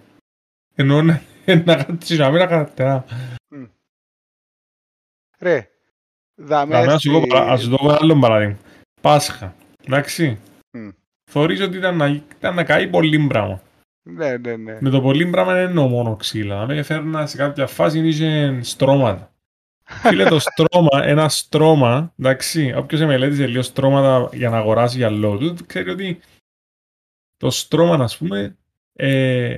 Ενώ να, να κάτσεις να μην καρτερά.
Μμ. Ρε, δαμέ
Να σου
στη-
πω, ας σου δω ένα άλλο παράδειγμα. Πάσχα, εντάξει.
Μμ.
Θωρείς ότι ήταν να, ήταν να καεί πολύ πράγμα.
Ναι, ναι, ναι.
Με το πολύ πράγμα δεν εννοώ μόνο ξύλα. Με έφερνα σε κάποια φάση είχε στρώματα. Φίλε, το στρώμα, ένα στρώμα, εντάξει, όποιος μελέτησε λίγο στρώματα για να αγοράσει γυαλό του, ξέρει ότι το στρώμα, ας πούμε, ε,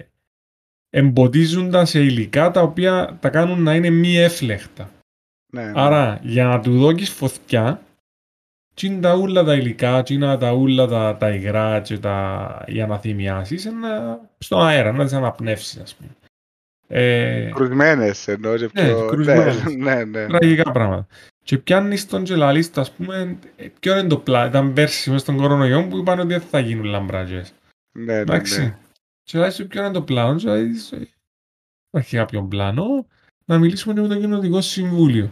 εμποδίζουν τα σε υλικά τα οποία τα κάνουν να είναι μη έφλεχτα.
ναι, ναι.
Άρα, για να του δώκεις φωτιά, τι είναι τα ούλα τα υλικά, τι είναι τα ούλα τα, τα υγρά και τα, για να θυμιάσεις, να, στον αέρα, να τις αναπνεύσεις, ας πούμε. Ε,
Κρουσμένες εννοώ και
Ναι,
πιο...
κρουσμένες. [laughs]
Ναι, ναι.
τραγικά πράγματα. Και πιάνεις τον τζελαλίστα, ας πούμε, ε, ποιο είναι το πλάνο, ήταν πέρσι μες στον κορονοϊό που είπαν ότι δεν θα γίνουν λαμπράτζες.
Ναι, ναι,
Εντάξει.
ναι.
Και λέει σου ποιο είναι το πλάνο, και λέει σου, υπάρχει κάποιο πλάνο, να μιλήσουμε και με το κοινοτικό συμβούλιο.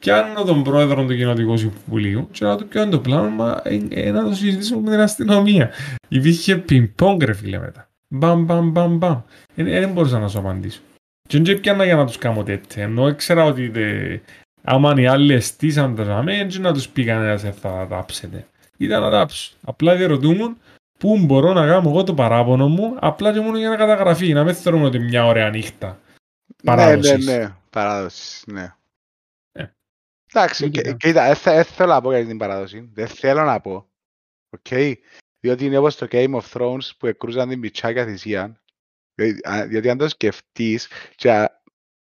Πιάνω τον πρόεδρο του κοινοτικού συμβουλίου και να του ποιο είναι το πλάνο, μα ε, ε, να το συζητήσουμε με την αστυνομία. Υπήρχε πινκ-πονγκ ρε φίλε μετά. Μπαμ, μπαμ, μπαμ, μπαμ. Ε, ε, Δεν μπορούσα να σου απαντήσω. Και δεν πιάνα για να τους κάνω τέτοια, ενώ ήξερα ότι τε, άμα οι άλλοι εστίσαν τα ζάμε, έτσι να τους πει κανένας ε, θα τάψετε. Ήταν να τάψω. Απλά διερωτούμουν πού μπορώ να κάνω εγώ το παράπονο μου, απλά και μόνο για να καταγραφεί, να μην θεωρούμε ότι μια ωραία νύχτα.
Ναι,
Παράδοσης.
ναι, ναι. Παράδοσης, ναι.
Ε.
Εντάξει,
Δεν
και-
κοιτάω.
κοίτα, δεν θε- δεν θέλω να πω για την παράδοση. Δεν θέλω να πω. Οκ. Διότι είναι όπως το Game of Thrones που εκρούζαν την πιτσάκια θυσία. Διότι- α- Διότι αν το σκεφτείς και α-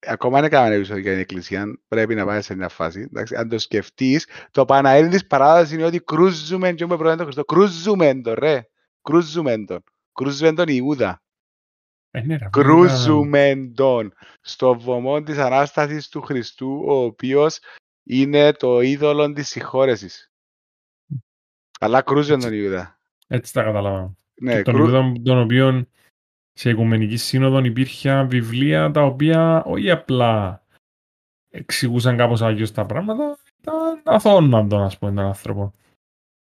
ακόμα δεν έκαναν επεισόδιο για την εκκλησία, πρέπει να πάει σε μια φάση. Εντάξει, αν το σκεφτείς, το παναΰρι της παράδοσης είναι ότι κρούζουμε και έχουμε πρώτα τον Χριστό. Κρούζουμε τον, ρε. Κρούζουμε τον. Κρούζουμε τον Ιούδα.
Ε, ναι, ρε,
κρούζουμε τον στο βωμό της Ανάστασης του Χριστού, ο οποίος είναι το είδωλο της συγχώρεσης. Αλλά κρούζουμε τον Ιούδα.
Έτσι τα καταλάβαμε.
Ναι,
και τον
κρού...
Ιούδα, των οποίων σε Οικουμενική Σύνοδο υπήρχε βιβλία τα οποία όχι απλά εξηγούσαν κάπως αγίως τα πράγματα, ήταν αθώναν τον, ας πούμε, τον άνθρωπο.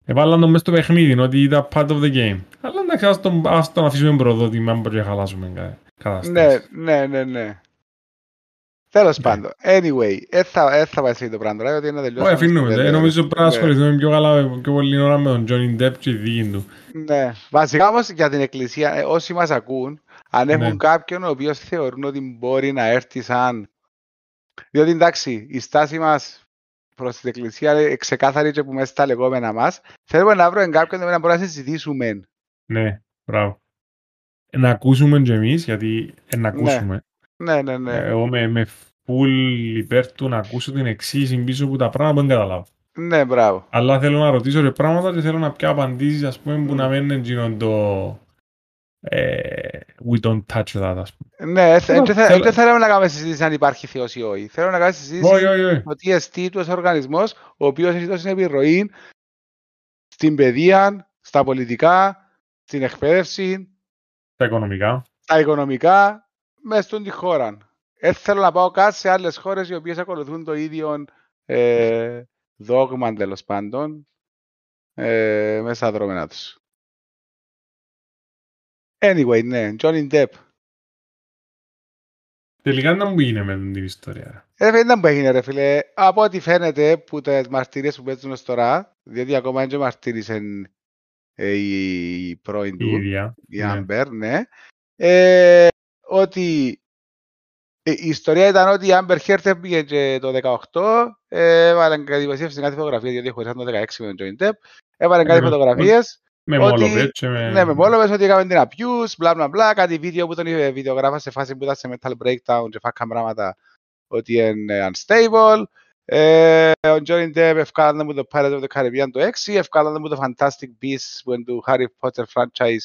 Εβάλαν τον μες στο παιχνίδι, ότι ήταν part of the game. Αλλά εντάξει, ας τον, ας τον αφήσουμε προδότημα, αν μπορεί να χαλάσουμε κα- κατάσταση.
ναι, ναι, ναι, ναι. Τέλος
Ναι.
πάντων. Anyway, δεν θα, ε, θα πάει σε το πράγμα τώρα, γιατί είναι να τελειώσουμε.
Όχι, αφήνουμε.
στην
Ε,
πέντε.
νομίζω πρέπει να
Ναι.
ασχοληθούμε πιο καλά, πιο πολύ ώρα με τον Johnny Depp και τη δίκη του.
Ναι. Βασικά όμως για την εκκλησία, ε, όσοι μας ακούν, αν έχουν
Ναι.
κάποιον ο οποίος θεωρούν ότι μπορεί να έρθει σαν... Διότι εντάξει, η στάση μας προς την εκκλησία είναι ξεκάθαρη και που μέσα στα λεγόμενα μας. Θέλουμε να βρούμε κάποιον να μπορεί να συζητήσουμε.
Ναι, μπράβο. Ε, Να ακούσουμε και εμείς, γιατί ε, να ακούσουμε.
Ναι, ναι, ναι.
Ε, Εγώ με, με full υπέρ του να ακούσω την εξήγηση πίσω από τα πράγματα που δεν καταλάβω.
Ναι, μπράβο.
Αλλά θέλω να ρωτήσω ρε πράγματα και θέλω να πιω απαντήσεις ας πούμε που να μην είναι εκείνον το ε, we don't touch that ας πούμε.
Ναι, ε, θε-
Θέλω-
δεν θε-
θέλω-
δεν θέλουμε να κάνουμε συζήτηση αν υπάρχει Θεός ή όχι. Θέλω να κάνουμε συζήτηση
Όχι, όχι, όχι.
το τι εστί του ως οργανισμός, ο οποίος έχει δώσει επιρροή στην παιδεία, στα πολιτικά, στην εκπαίδευση,
Τα οικονομικά.
τα οικονομικά, μέσα στον τη χώρα. Δεν θέλω να πάω καν σε άλλες χώρες οι οποίες ακολουθούν το ίδιο ε, δόγμα τέλος πάντων ε, μέσα στα δρόμενά τους. Anyway, ναι, Johnny Depp.
Τελικά να μου γίνει με την ιστορία.
Ε, δεν ήταν που έγινε ρε φίλε. Από ό,τι φαίνεται που τις μαρτυρίες που παίζουν ως τώρα, διότι ακόμα δεν μαρτύρησε ε, η, η πρώην
Η
του,
ίδια.
η
ναι.
Άμπερ, ναι. Ε, ότι ε, η ιστορία ήταν ότι η Άμπερ Χέρτ πήγε και το 18, ε, έβαλε κάτι δημοσίευση κάτι φωτογραφίες, γιατί χωρίσαν το 16 με τον Johnny Depp, έβαλε κάτι
Ε, με-
φωτογραφίες,
Με
ότι-
μόλο και με...
ναι, με μόλοβες ότι έκαμε την abuse, μπλα μπλα μπλα, κάτι βίντεο που τον είχε βιντεογράφα σε φάση που ήταν σε mental breakdown και φάκαν πράγματα ότι είναι unstable. Ε, ο Johnny Depp ευκάλανε μου το Pirates of the Caribbean το 6, ευκάλανε μου το Fantastic Beasts που είναι του Harry Potter franchise,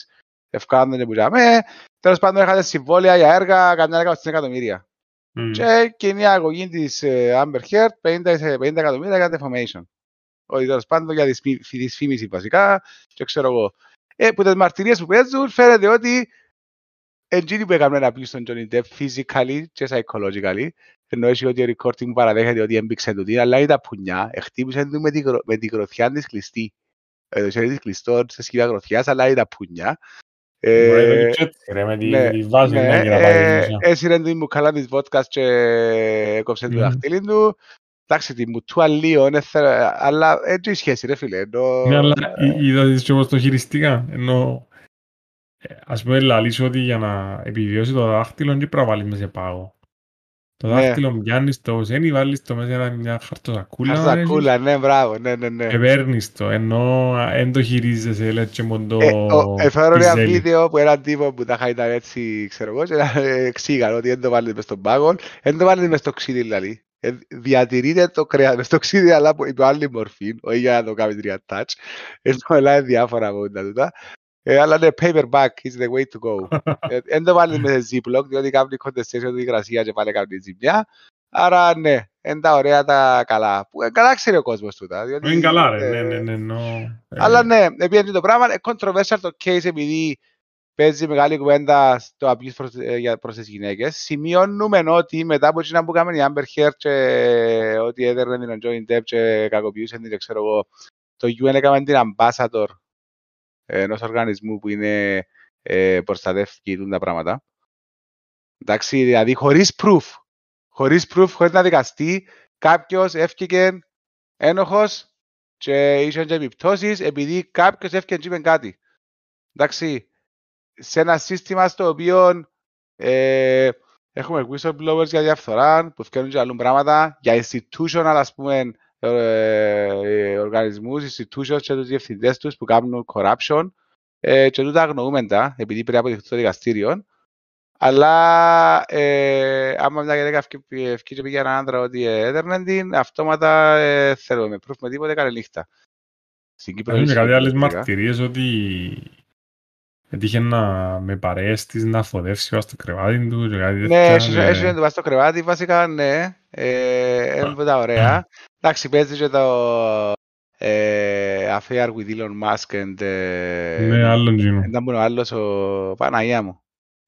ευκάλανε που είχαμε. Τέλος πάντων είχατε συμβόλαια για έργα καμιά έργα στην εκατομμύρια.
Μμ.
Και κοινή αγωγή της ε, Amber Heard 50, σε 50 εκατομμύρια για defamation. Ότι τέλος πάντων για δυσμι- δυσφήμιση βασικά και ξέρω εγώ. Ε, που τις μαρτυρίες που παίζουν φαίνεται ότι εντζήνοι που έκαναν να πει στον Johnny Depp physically και psychologically ενώ έχει ότι ο recording μου παραδέχεται ότι έμπηξε του τι, αλλά ήταν πουνιά, χτύπησε του με την, κρο- με την κροθιά της κλειστή. Ε, το χέρι της κλειστό σε σκύβα κροθιάς, αλλά ήταν πουνιά.
Μπορεί να
Ε,
είναι και έτσι, ρε, με τη-
ναι,
τη βάση
ναι,
μια για να πάει
ε,
δημοσία.
έσυρε την μπουκαλά της βότκας και έκοψε το
Μμμ.
δαχτύλι του. Εντάξει, τη μουτούα λίγο, ναι, θε- αλλά έτσι η σχέση, ρε φίλε. Ενώ...
Ναι, αλλά εί- είδατε και όπως το χειριστήκα. Ενώ, ε, ας πούμε, λαλείς ότι για να επιβιώσει το δάχτυλο δεν πρέπει να βάλεις μέσα σε πάγο. Το
Ναι.
δάχτυλο πιάνεις το ζένι, βάλεις το μέσα σε ένα- μια χαρτοσακούλα
Χαρτακούλα, ναι, μπράβο, ναι, ναι, ναι.
και παίρνεις το. Ενώ δεν το χειρίζεσαι, λέει και μόνο το
Ε, ο- Έφερα ένα
πιζέλι.
βίντεο που έναν τύπο που τα είχα ήταν έτσι, ξέρω εγώ, και να εξήγαν ότι δεν το βάλετε μες στον πάγο, δεν το βάλετε μες στο ξύδι, δηλαδή. Ε, Διατηρείτε το κρέας μες στο ξύδι, αλλά υπό άλλη μορφή, όχι για να το κάνει τρία touch. Ενώ ελάει διάφορα από τα τούτα. Ε, αλλά ναι, paperback is the way to go. [laughs] Ε, Δεν το βάλετε μέσα σε ziplock, διότι κάνει contestation του υγρασία και πάλι κάνει ζημιά. Άρα ναι, είναι τα ωραία τα καλά. Που, ε, καλά ξέρει ο κόσμος τούτα. διότι,
Είναι καλά, ρε.
ε,
Ναι, ναι, ναι. ενώ, ε,
αλλά ναι, επειδή το πράγμα είναι controversial το case επειδή παίζει μεγάλη κουβέντα στο abuse προς, ε, για- προς τις γυναίκες. Σημειώνουμε ότι μετά από εκείνα που κάνουμε η Amber Heard και ότι έδερνε την Johnny Depp και κακοποιούσε την, και ξέρω εγώ, το UN έκαμε την ambassador ενός οργανισμού που είναι ε, προστατεύει τα πράγματα. Εντάξει, δηλαδή χωρίς proof, χωρίς proof, χωρίς να δικαστεί, κάποιος έφυγε ένοχος και είχε και επιπτώσεις επειδή κάποιος έφυγε και είπε κάτι. Εντάξει, σε ένα σύστημα στο οποίο ε, έχουμε whistleblowers για διαφθορά που φτιάχνουν και άλλα πράγματα, για institutional ας πούμε ε, ε, οργανισμούς, institutions και τους διευθυντές τους που κάνουν corruption ε, και τούτα αγνοούμε τα επειδή πρέπει να αποδειχθεί το δικαστήριο αλλά ε, άμα μια γυναίκα ευκεί ευκεί και πήγε έναν άντρα ότι έδερνε την, αυτόματα ε, θέλουμε με proof με τίποτε καλή νύχτα. Στην Κύπρο
Έχουν και
ισχύει
κάτι άλλες
πραγματικά.
μαρτυρίες ότι έτυχε να με παρέες της να φοδεύσει πάνω στο κρεβάτι του και κάτι
Ναι,
τέτοια,
έχει
και-
έχει να του πας στο κρεβάτι, βασικά ναι. Ε, είναι από τα ωραία. Εντάξει, παίζει και το ε, affair with Elon Musk and... ε,
Ναι, άλλον γίνο.
Ήταν που είναι ο άλλος, ο Παναγία μου.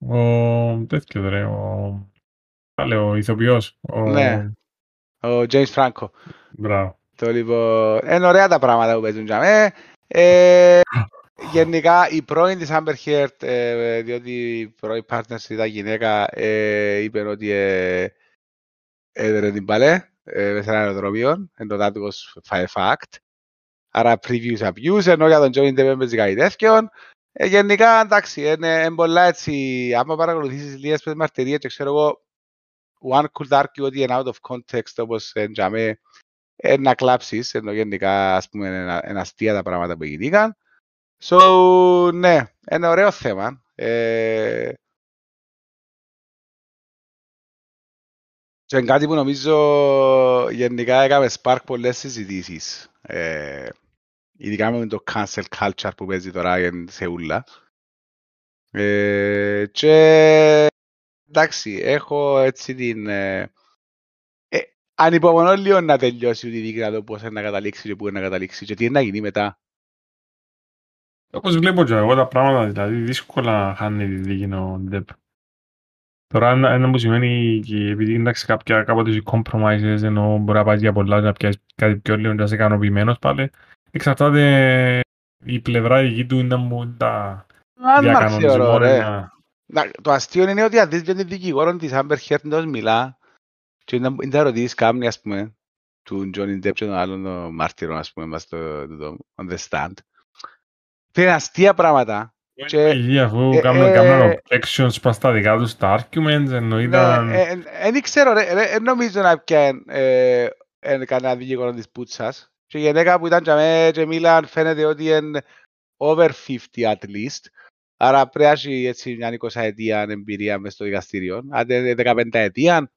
Ο τέτοιο ρε, ο... Πάλε, ο ηθοποιός. Ο...
Ναι. Ο James Franco.
Μπράβο.
Το λοιπόν, είναι ωραία τα πράγματα που παίζουν για μέ. Ε, [gasps] γενικά η πρώην της Amber Heard, ε, διότι η πρώην partner της ήταν γυναίκα, ε, είπε ότι ε, έδερε την παλέ ε, μέσα σε ένα αεροδρόμιο, ενώ that was a fact. Άρα previous abuse, ενώ για τον Johnny Depp έπαιζε κάτι τέτοιο. Ε, γενικά, εντάξει, είναι, είναι πολλά έτσι, άμα παρακολουθήσεις λίγες πες μαρτυρίες και ξέρω εγώ, one could argue ότι είναι out of context όπως ε, για μέ, ε, να κλάψεις, ενώ γενικά ας πούμε είναι, είναι αστεία τα πράγματα που γίνηκαν. So, ναι, είναι ωραίο θέμα. Ε, και είναι κάτι που νομίζω γενικά έκαμε spark πολλές συζητήσεις. Ε, ειδικά με το cancel culture που παίζει τώρα εν- σε ούλα. Ε, και εντάξει, έχω έτσι την... Ε, ε, ανυπομονώ λίγο να τελειώσει η δίκη να δω πώς είναι να καταλήξει και πού είναι να καταλήξει και τι είναι να γίνει μετά.
Όπως βλέπω και εγώ τα πράγματα, δηλαδή δύσκολα χάνει τη δίκη ο Ντεπ. Τώρα ένα, ένα που σημαίνει και επειδή εντάξει κάποια κάποτε έχει compromises ενώ μπορεί να πάει για πολλά και να πιάσεις κάτι πιο λίγο και να είσαι ικανοποιημένος πάλι εξαρτάται η πλευρά δική του είναι που τα
Αν μ' θεωρώ,
διακανονισμό
ρε.
να...
Να- Το αστείο είναι ότι αν δεις και την δικηγόρο της Amber Heard εντός μιλά και είναι είναι τα ερωτήσεις κάμνη, ας πούμε, του Johnny Depp και των άλλων των μάρτυρων, ας πούμε, μας στο, το, το, on the stand. Είναι αστεία πράγματα. Και-
Υγεία, αφού
ε,
κάνουν
ε,
κάνουν objections πας στα δικά τους τα arguments ενώ ήταν...
Ναι, ε, ε, Δεν ξέρω, ρε, ρε, δεν νομίζω να πιάνε ε, ε, κανένα δικηγόρο της πούτσας. Και η γυναίκα που ήταν για μέ και μίλαν φαίνεται ότι είναι over 50 at least. Άρα πρέπει να έχει έτσι μια 20 ετία εμπειρία μες στο δικαστήριο. Αν είναι 15 ετία.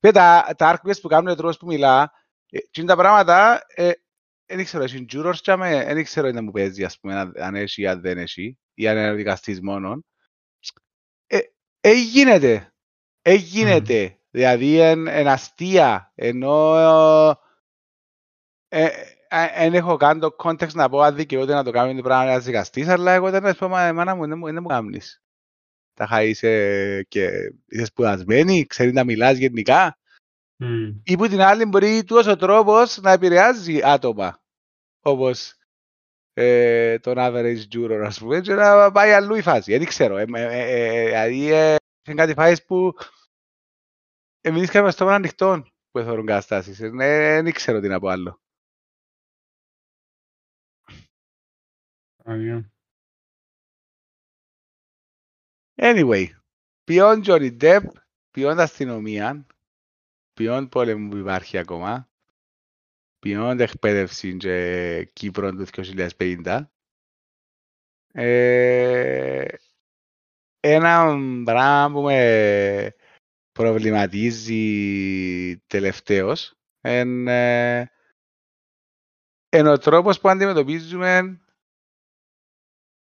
Και τα, τα arguments που κάνουν ο τρόπος που μιλά, ε, και είναι τα πράγματα, ε, δεν ξέρω, έχει jurors για μέ, δεν ξέρω αν μου παίζει, ας πούμε, αν- αν έχει ή αν δεν έχει, ή αν είναι ο δικαστής μόνον. Ε, ε, γίνεται. Ε, γίνεται. Δηλαδή είναι αστεία. Ενώ ε, δεν έχω καν το context να πω αν δικαιούται να το κάνει το πράγμα ένας δικαστής, αλλά εγώ δεν πω, μα εμάνα μου, δεν μου, δεν μου κάνεις. Τα χα είσαι και είσαι σπουδασμένη, ξέρεις να μιλάς γενικά.
Μμ.
Ή που την άλλη μπορεί τούτος ο τρόπος να επηρεάζει άτομα. Όπως ε, τον average juror, ας πούμε, και να πάει αλλού η φάση. Δεν ξέρω. Ε, ε, ε, ε, Δηλαδή, ε, είναι κάτι φάσεις που εμείς είχαμε στο στόμα ανοιχτό. που θεωρούν καταστάσεις. Ε, Δεν ήξερα τι να πω άλλο.
Άδεια.
Anyway, ποιον Johnny Depp, ποιον αστυνομία, ποιον πόλεμο που υπάρχει ακόμα, ποιον εκπαίδευση και Κύπρο του 2050. Ε, ένα πράγμα που με προβληματίζει τελευταίως εν, ε, εν ο τρόπος που αντιμετωπίζουμε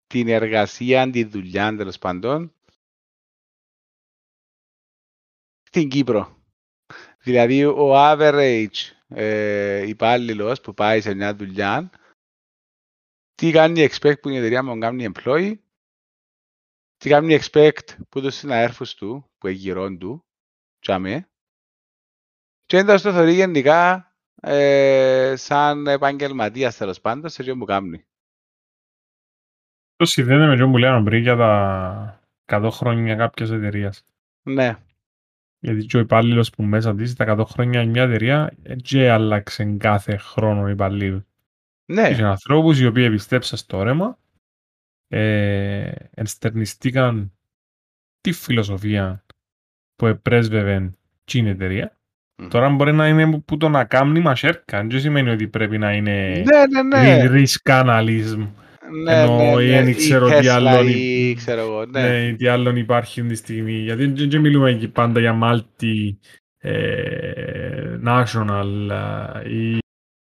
την εργασία, τη δουλειά τέλος πάντων στην Κύπρο. Δηλαδή ο average ε, υπάλληλος που πάει σε μια δουλειά τι κάνει expect που η εταιρεία μου κάνει employee τι κάνει expect που τους συναέρφους του, που εγγυρών του, τσάμε. Και έντας το θεωρεί γενικά ε, σαν επαγγελματίας τέλος πάντων σε αυτό που κάνει.
Το συνδέεται με αυτό που λέγαμε πριν για τα 100 χρόνια κάποιας εταιρείας.
Ναι,
Γιατί και ο υπάλληλος που μέσα της, τα 100 χρόνια μια εταιρεία, έτσι άλλαξε κάθε χρόνο υπαλλήλου.
ναι,
Είχε ανθρώπους οι οποίοι επιστέψαν στο όρεμα, ε, ενστερνιστήκαν τη φιλοσοφία που επρέσβευε την εταιρεία.
Μμμ.
Τώρα μπορεί να είναι που το να κάνει μασέρκα, δεν σημαίνει ότι πρέπει να είναι
ναι, ναι, ναι.
risk analysis.
Ναι,
εννοώ,
ναι,
ή
ναι,
δεν
ή
ξέρω τι
Tesla
άλλο
ή
είναι.
ξέρω εγώ, ναι.
Ναι, τι άλλον υπάρχει αυτή τη στιγμή. Γιατί δεν δεν μιλούμε εκεί πάντα για multi ε, national ε, ή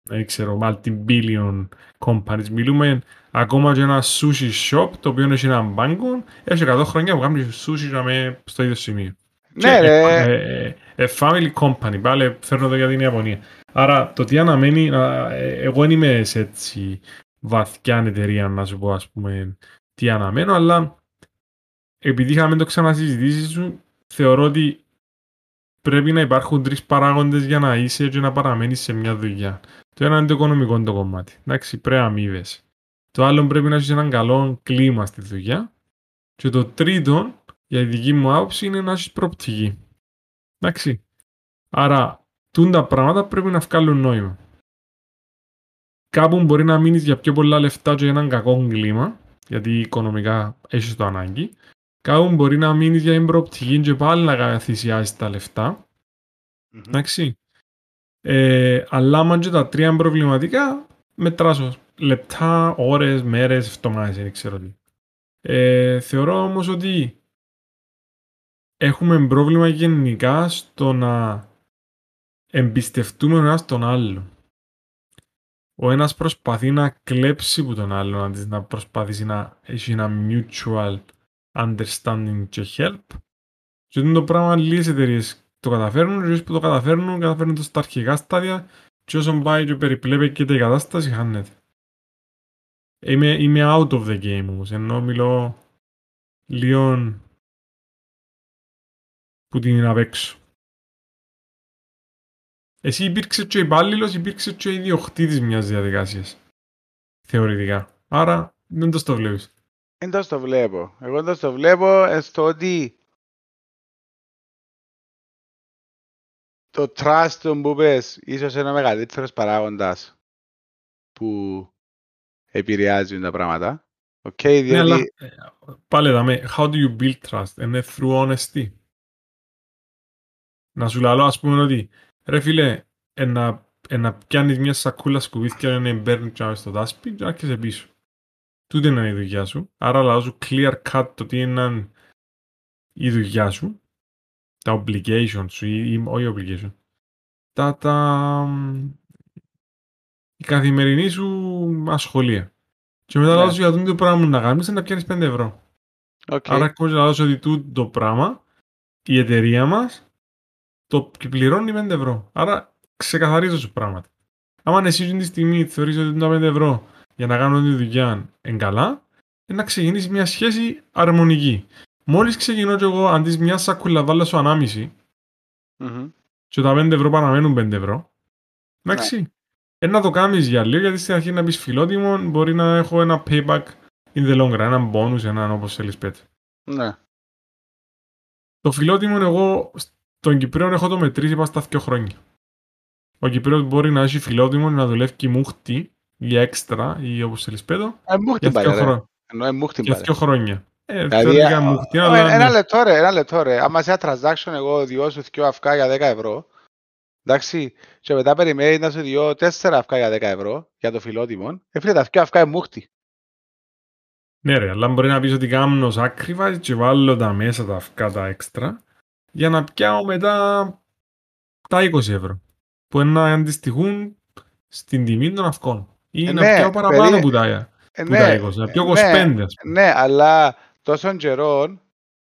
δεν ξέρω, multi-billion companies. Μιλούμε ακόμα για ένα sushi shop το οποίο έχει έναν μπάνκο, έχει 100 χρόνια που κάνει sushi για με στο ίδιο σημείο.
Ναι,
Και,
ρε.
ε, ε, ε, family company, πάλι φέρνω το για την Ιαπωνία. Άρα το τι αναμένει, α, ε, εγώ δεν είμαι σε έτσι βαθιά εταιρεία να σου πω ας πούμε τι αναμένω, αλλά επειδή είχαμε το ξανασυζητήσεις σου, θεωρώ ότι πρέπει να υπάρχουν τρεις παράγοντες για να είσαι και να παραμένεις σε μια δουλειά. Το ένα είναι το οικονομικό το κομμάτι. Εντάξει, πρέπει να αμείβεσαι. Το άλλο πρέπει να έχεις έναν καλό κλίμα στη δουλειά. Και το τρίτο, για τη δική μου άποψη, είναι να έχεις προοπτική. Εντάξει. Άρα, τούν τα πράγματα πρέπει να βγάλουν νόημα. Κάπου μπορεί να μείνεις για πιο πολλά λεφτά και για έναν κακό κλίμα, γιατί οικονομικά έχεις το ανάγκη. Κάπου μπορεί να μείνεις για την προοπτική και πάλι να θυσιάσεις τα λεφτά.
Μμμ.
Εντάξει. Ε, αλλά άμα και τα τρία είναι προβληματικά, μετράσω λεπτά, ώρες, μέρες, εβδομάδες, δεν ξέρω τι. Ε, θεωρώ όμως ότι έχουμε πρόβλημα γενικά στο να εμπιστευτούμε ο ένας τον άλλο. Ο ένας προσπαθεί να κλέψει που τον άλλον αντί να προσπαθήσει να έχει ένα mutual understanding και help. Και αυτό το πράγμα λίγες εταιρείες το καταφέρνουν, και όσοι που το καταφέρνουν, καταφέρνουν το στα αρχικά στάδια και όσο πάει και περιπλέκεται η κατάσταση, χάνεται. Είμαι, είμαι out of the game όμως, ενώ μιλώ λίγο που την είναι απ' έξω. Εσύ υπήρξε και υπάλληλος, υπήρξε και ιδιοκτήτης μιας διαδικασίας. Θεωρητικά. Άρα δεν το στο βλέπεις.
Εντός το βλέπω. Εγώ εντός το βλέπω ε, στο ότι το trust που πες ίσως είναι ο μεγαλύτερος παράγοντας που επηρεάζουν τα πράγματα. Οκ,
Ναι,
διότι...
αλλά ε, πάλι δάμε, how do you build trust? Είναι through honesty. Να σου λαλώ ας πούμε ότι ρε φίλε, ε, να, ε, να πιάνεις μια σακούλα σκουβίθια να μπέρνει και να στο δάσπι και να έρχεσαι πίσω. Τούτη είναι η δουλειά σου. Άρα λαλώ σου clear cut το τι είναι η δουλειά σου. Τα obligations σου ή, ή όχι obligation. Τα, τα, μ, η καθημερινή σου ασχολία. Και μετά
Ναι.
λαλώ σου για το πράγμα να κάνεις είναι να πιάνεις 5 ευρώ.
Οκ.
Άρα ακόμα να δώσω ότι τούτο το πράγμα η εταιρεία μας το πληρώνει 5 ευρώ. Άρα ξεκαθαρίζω σου πράγματα. Άμα εσύ αυτή τη στιγμή θεωρείς ότι τα 5 ευρώ για να κάνω τη δουλειά είναι καλά, είναι να ξεκινήσει μια σχέση αρμονική. Μόλις ξεκινώ και εγώ αντί μια σακούλα βάλω σου ανάμιση
Μμμ.
και τα 5 ευρώ παραμένουν 5 ευρώ, εντάξει. Ε, να το κάνεις για λίγο γιατί στην αρχή να πεις φιλότιμο μπορεί να έχω ένα payback in the long run, ένα bonus, έναν όπως θέλεις πέτει.
Ναι.
Το φιλότιμο εγώ στον Κυπρέο έχω το μετρήσει πάνω στα 2 χρόνια. Ο Κυπρέος μπορεί να έχει φιλότιμο να δουλεύει και μούχτη ή έξτρα ή όπως θέλεις πέτω
Ε, μου
για
χτυπάει,
δύο,
ρε.
χρό...
Ενώ ε, μου
για
χτυπάει.
δύο χρόνια. Ε,
Δηλαδή,
θεωρητικά
α,
μούχτη,
ε,
αλλά
Ένα
ναι.
λεπτό ρε, ένα λεπτό ρε. Άμα σε ένα transaction εγώ διώσω δυο αυκά για 10 ευρώ, εντάξει, και μετά περιμένει να σου διώ 4 αυκά για 10 ευρώ για το φιλότιμο, ε, φίλε, τα δυο αυκά είναι μούχτη.
Ναι ρε, αλλά μπορεί να πεις ότι κάνω sacrifice και βάλω τα μέσα τα αυκά τα έξτρα για να πιάω μετά τα 20 ευρώ που είναι να αντιστοιχούν στην τιμή των αυκών ή
Ε,
να
ναι,
πιάω παραπάνω
περί-
που τα,
Ε,
που τα 20, να πιω 25
ναι,
ας πούμε.
ναι, αλλά τόσων καιρών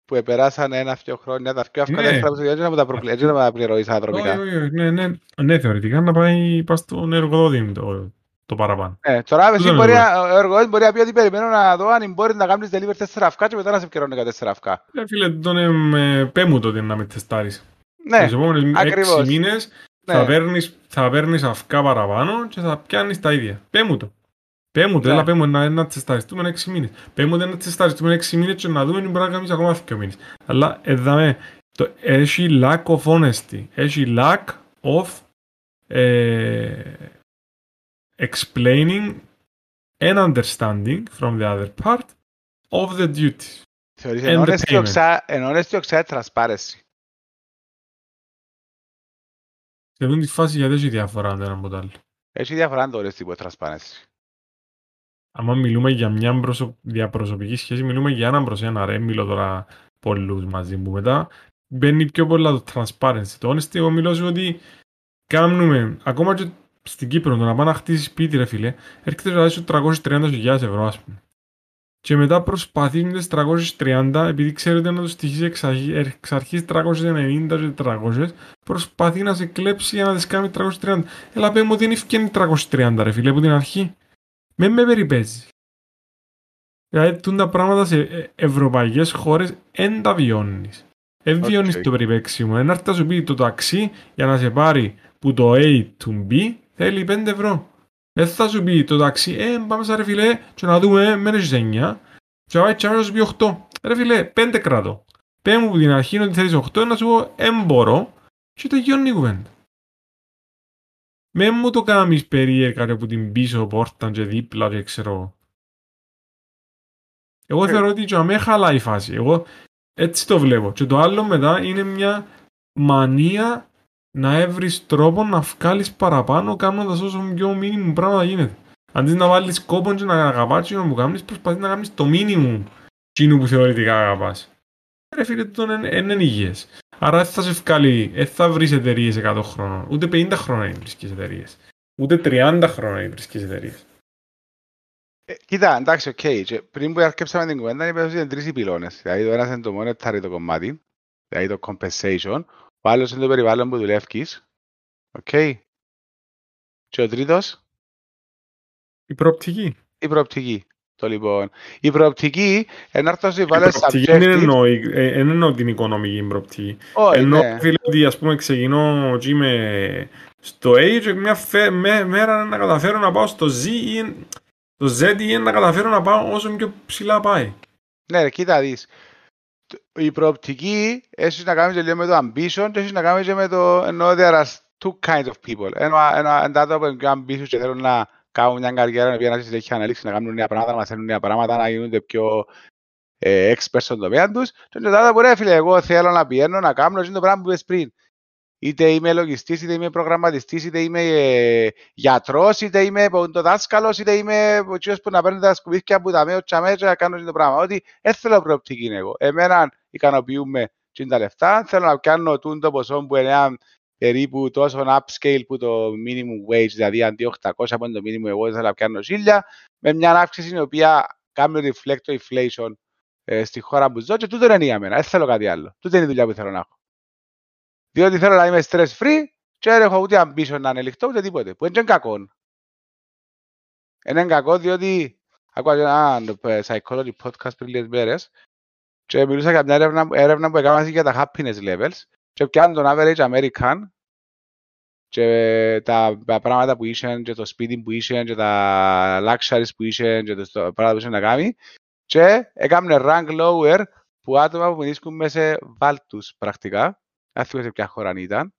που επεράσαν ένα-δυο χρόνια, τα δυο αυκά
Ναι.
έξτρα που σου διώ, να μου τα προκλε- έτσι να μου τα πληρωείς
Όχι,
ανθρωπικά.
όχι, όχι, ναι, ναι, ναι, θεωρητικά να πάει πας στον εργοδότη το, το παραπάνω.
Ναι, τώρα εσύ
Τούτο
μπορεί,
είναι
να- ο εργοδότης μπορεί να πει ότι περιμένω να δω αν μπορείς να κάνεις deliver 4 αυκά και μετά να σε επικαιρώνει για 4 αυκά.
Ε, φίλε, τον ε, πέ μου τότε να με τεστάρεις.
Ναι,
Τους επόμενους
ακριβώς.
έξι μήνες θα,
ναι.
παίρνεις, θα παίρνεις αυκά παραπάνω και θα πιάνεις τα ίδια. Πέ μου το. Πέ μου το,
Ναι.
έλα πέ μου να, να τεσταριστούμε έξι μήνες. Πέ μου να τεσταριστούμε έξι μήνες και να δούμε αν μπορεί να κάνεις ακόμα δύο μήνες. Αλλά εδάμε, το, έχει lack of honesty. Έχει lack of ε, explaining and understanding from the other part of the duties.
Θεωρείς
and
εν
the
honesty
payment.
οξά- εν honesty οξά transparency.
Σε αυτήν τη φάση γιατί έχει διαφορά το ένα από το άλλο;
Έχει διαφορά το honesty που transparency.
Αν μιλούμε για μια προσω... διαπροσωπική σχέση, μιλούμε για έναν προς ένα ρε, μιλώ τώρα πολλούς μαζί μου μετά. Μπαίνει πιο πολλά το transparency. Το honesty, εγώ μιλώ σου ότι κάνουμε, ακόμα και στην Κύπρο, το να πάει να χτίσει σπίτι ρε φίλε, έρχεται να σου 330.000 ευρώ ας πούμε. Και μετά προσπαθεί με τις 330, επειδή ξέρετε να το στοιχείς εξ, αρχή- εξ αρχής 390 και 400, προσπαθεί να σε κλέψει για να τις κάνει 330. Έλα πέ μου ότι είναι ευκαινή 330 ρε φίλε από την αρχή. Με με περιπαίζει. Δηλαδή, τούντα πράγματα σε ε, ευρωπαϊκές χώρες δεν τα βιώνεις. Δεν
Οκ.
βιώνεις το περιπαίξιμο. Εν να έρθει να σου πει το ταξί για να σε πάρει που το A to B θέλει 5 ευρώ. Δεν θα σου πει το ταξί, ε, πάμε σαν ρε φιλέ και να δούμε, μένεις στις 9 και πάει και να σου πει 8. Ρε φιλέ, 5 κράτο. Πέ μου που την αρχή είναι ότι θέλεις 8 να σου πω, ε, μπορώ και τελειώνει η κουβέντα. Με μου το κάνεις περίεργα ρε, που την πίσω πόρτα και δίπλα και ξέρω εγώ. Εγώ
Ε.
θεωρώ ότι και αμέ χαλάει η φάση. Εγώ έτσι το βλέπω. Και το άλλο μετά είναι μια μανία να έβρεις τρόπο να βγάλεις παραπάνω κάνοντας όσο πιο μήνυμου πράγματα γίνεται. Αντί να βάλεις κόπο και να αγαπάς και να μου κάνεις, προσπαθείς να κάνεις το μίνιμουμ εκείνου που θεωρητικά αγαπάς. Ρε φίλε, τούτο είναι είναι υγιές. Άρα δεν θα σε βγάλει, δεν θα βρεις εταιρείες 100 χρόνων. Ούτε 50 χρόνια να βρίσκεις εταιρείες. Ούτε 30 χρόνια να βρίσκεις εταιρείες.
Ε, Κοίτα, εντάξει, οκ. Και πριν που αρκέψαμε την κουβέντα, είπες ότι είναι τρεις οι πυλώνες. Δηλαδή, το ένας είναι το monetary το κομμάτι, δηλαδή το compensation. Ο άλλος είναι το περιβάλλον που δουλεύεις. Οκ. Και ο τρίτος,
Η προοπτική.
η προοπτική. Το λοιπόν. Η προοπτική, εν έρθω σου
Η
βάλε
προοπτική εν
subjective.
εννοώ, ε, ε, εν εννοώ την οικονομική προοπτική.
Όχι,
Ενώ
ναι.
φίλε ότι ας πούμε ξεκινώ και είμαι στο A και μια φε- με- μέρα να καταφέρω να πάω στο Z ή το Z ή να καταφέρω να πάω όσο πιο ψηλά πάει.
Ναι, ρε, κοίτα δεις. Το- Η προοπτική έχει να κάνει και λίγο με το ambition και έχει να κάνει και με το ενώ there are two kinds of people. Ένα, ένα, ένα άτομο που είναι πιο ambitious και θέλουν να κάνουν μια καριέρα να πιένουν στη αναλύση, να κάνουν νέα πράγματα, να μαθαίνουν νέα πράγματα, να γίνονται πιο ε, experts στον τομέα τους. Και το άτομο που ρε φίλε, εγώ θέλω να πιένω, να κάνω αυτό το πράγμα που είπες πριν. Είτε είμαι λογιστής, είτε είμαι προγραμματιστής, είτε είμαι ε, γιατρός, είτε είμαι ποντοδάσκαλος, είτε είμαι ο κύριος που να παίρνει τα σκουπίθια που τα μέω τσαμέ και να κάνω αυτό το πράγμα. Ότι δεν θέλω προοπτική είναι εγώ. Εμένα ικανοποιούμε και τα λεφτά, θέλω να κάνω τούν το ποσό που είναι περίπου τόσο upscale που το minimum wage, δηλαδή αντί 800 από το minimum εγώ θέλω να πιάνω 1000, με μια αύξηση η οποία κάνει reflect το inflation ε, στη χώρα που ζω και τούτο είναι για μένα, δεν θέλω κάτι άλλο. Τούτο είναι η δουλειά που θέλω να έχω. Διότι θέλω να είμαι stress free και δεν έχω ούτε ambition να ανελιχτώ ούτε τίποτε, που είναι και κακό. Είναι κακό διότι άκουα ένα ε, psychology podcast πριν λίγες μέρες και μιλούσα για μια έρευνα, έρευνα που έκανα για τα happiness levels και πιάνουν τον average American και τα, τα πράγματα που είσαι και το σπίτι που είσαι και τα luxuries που είσαι και τα πράγματα που είσαι να κάνει και έκαμε rank lower που άτομα που βρίσκουν μέσα σε βάλτους πρακτικά δεν θυμάμαι σε ποια χώρα ήταν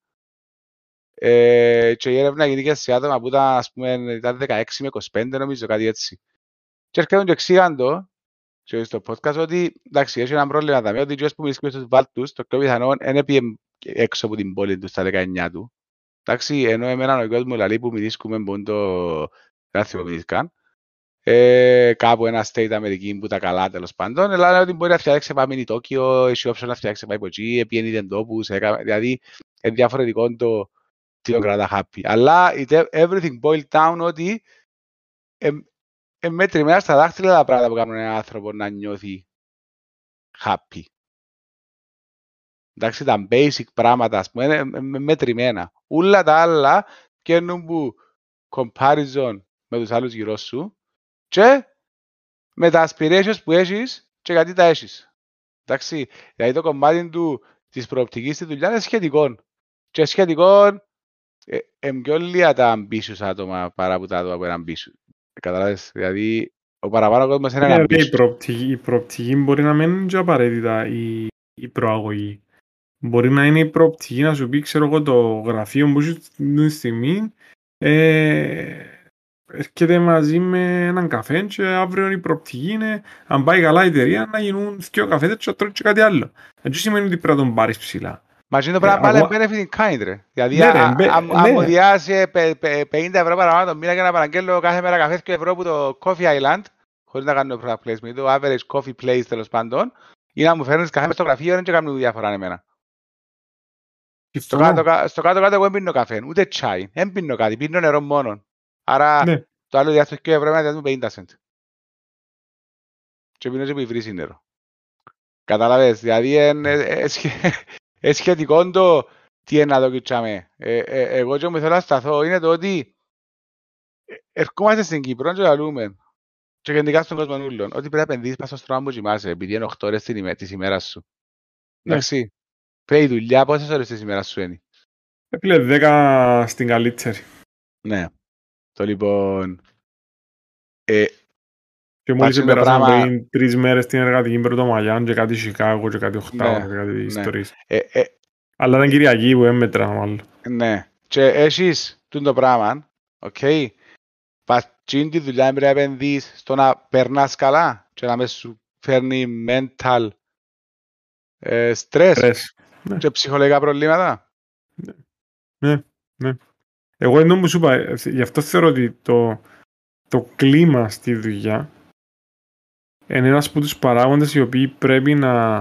Ε, και η έρευνα γίνηκε σε άτομα που ήταν, ας πούμε, ήταν 16 με 25 νομίζω, κάτι έτσι. Και έρχεται και εξήγαν το, και στο podcast, ότι εντάξει, έχει ένα πρόβλημα τα ότι οι που μιλήσεις στους Βάλτους, το πιο πιθανό είναι πήγε έξω από την πόλη τους στα 19 του. Εντάξει, ενώ εμένα ο κόσμος λαλεί που μιλήσουμε μπορεί το γράφει που μιλήσκαν. Ε, κάπου ένα state Αμερική που τα καλά τέλος πάντων, αλλά ότι μπορεί να φτιάξει πάμε η Τόκιο, έχει όψο να φτιάξει πάει από εκεί, επιένει δεν τόπους, δηλαδή είναι διαφορετικό το τι το κρατά happy. Αλλά everything boiled down ότι ε, μετρημένα στα δάχτυλα τα πράγματα που κάνουν έναν άνθρωπο να νιώθει happy. Εντάξει, τα basic πράγματα, ας πούμε, είναι μετρημένα. Όλα τα άλλα καίνουν που comparison με τους άλλους γύρω σου και με τα aspirations που έχεις και γιατί τα έχεις. Εντάξει, δηλαδή το κομμάτι του, της προοπτικής στη δουλειά είναι σχετικό. Και σχετικό ε, ε, πιο λίγα τα ambitious άτομα παρά από τα άτομα που είναι ambitious. Καταλάβες, δηλαδή ο παραπάνω κόσμος είναι
ένα
ambitious.
Η προοπτική, η προοπτική μπορεί να μην είναι και απαραίτητα η, η προαγωγή. Μπορεί να είναι η προοπτική να σου πει, ξέρω εγώ, το γραφείο που είσαι την στιγμή ε, έρχεται μαζί με έναν καφέ και αύριο η προοπτική είναι αν πάει καλά η εταιρεία να γίνουν δύο καφέδες και να τρώει και κάτι άλλο. Έτσι σημαίνει ότι πρέπει να τον πάρεις ψηλά.
Μα είναι το πράγμα πάλι benefit in kind, ρε. Δηλαδή, αν μου διάσει 50 ευρώ παραπάνω το μήνα για να παραγγέλνω κάθε μέρα καφές και ευρώ που το Coffee Island, χωρίς να κάνω product placement, το average coffee place τέλος πάντων, ή να μου φέρνεις καφέ στο γραφείο, δεν κάνω διάφορα εμένα. Στο κάτω-κάτω εγώ δεν πίνω καφέ, ούτε τσάι, δεν πίνω κάτι, πίνω νερό μόνο. Άρα ναι. το άλλο διάστημα και ευρώ είναι 50 cent. Και πίνω και που υβρίζει νερό. Καταλαβες, δηλαδή είναι σχετικό το τι είναι να το κοιτσάμε. Ε, ε, εγώ και μου θέλω να σταθώ είναι το ότι ερχόμαστε στην Κύπρο και λαλούμε και γενικά στον κόσμο νουλών ότι πρέπει να επενδύσεις πάνω στο στρώμα που κοιμάσαι επειδή είναι 8 ώρες της ημέρας σου. Ναι. Εντάξει. Πρέπει η δουλειά πόσες ώρες της ημέρας σου είναι;
Έπλε 10 στην καλύτερη.
Ναι. Το λοιπόν... Ε,
και μόλις περάσαμε πράγμα... πριν τρεις μέρες στην εργατική Πρωτομαγιάν και κάτι Σικάγο και κάτι οχτάωρο ναι, και κάτι ναι. ιστορίες. Ε, ε, Αλλά ήταν Κυριακή που εμέτρα μάλλον.
Ναι. Και έχεις το πράγμα, OK. Okay. Πατσίν τη δουλειά πρέπει να επενδύεις στο να περνάς καλά και να μες σου φέρνει mental ε, stress ναι. και ψυχολογικά προβλήματα.
Ναι. ναι, ναι. Εγώ ενώ μου σου είπα, γι' αυτό θεωρώ ότι το, το κλίμα στη δουλειά είναι ένας από τους παράγοντες οι οποίοι πρέπει να,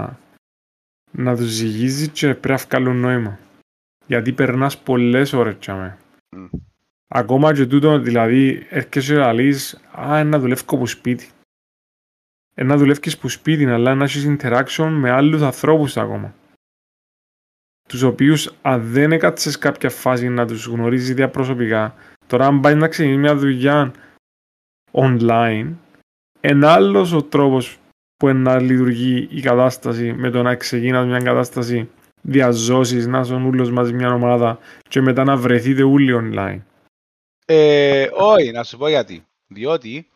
να τους ζυγίζει και πρέπει να βγάλουν νόημα. Γιατί περνάς πολλές ώρες τσάμε. Mm. Ακόμα και τούτο, δηλαδή, έρχεσαι να λες, α, να δουλεύω από σπίτι. Να δουλεύεις από σπίτι, αλλά να έχεις interaction με άλλους ανθρώπους ακόμα. Τους οποίους, αν δεν έκατσες κάποια φάση να τους γνωρίζεις διαπροσωπικά, τώρα αν πάει να ξεκινήσει μια δουλειά online, ένα άλλος ο τρόπος που να λειτουργεί η κατάσταση με το να ξεκινάς μια κατάσταση διαζώσεις, να είσαι ούλο μαζί μια ομάδα και μετά να βρεθείτε όλοι online.
Ε, όχι, να σου πω γιατί. Διότι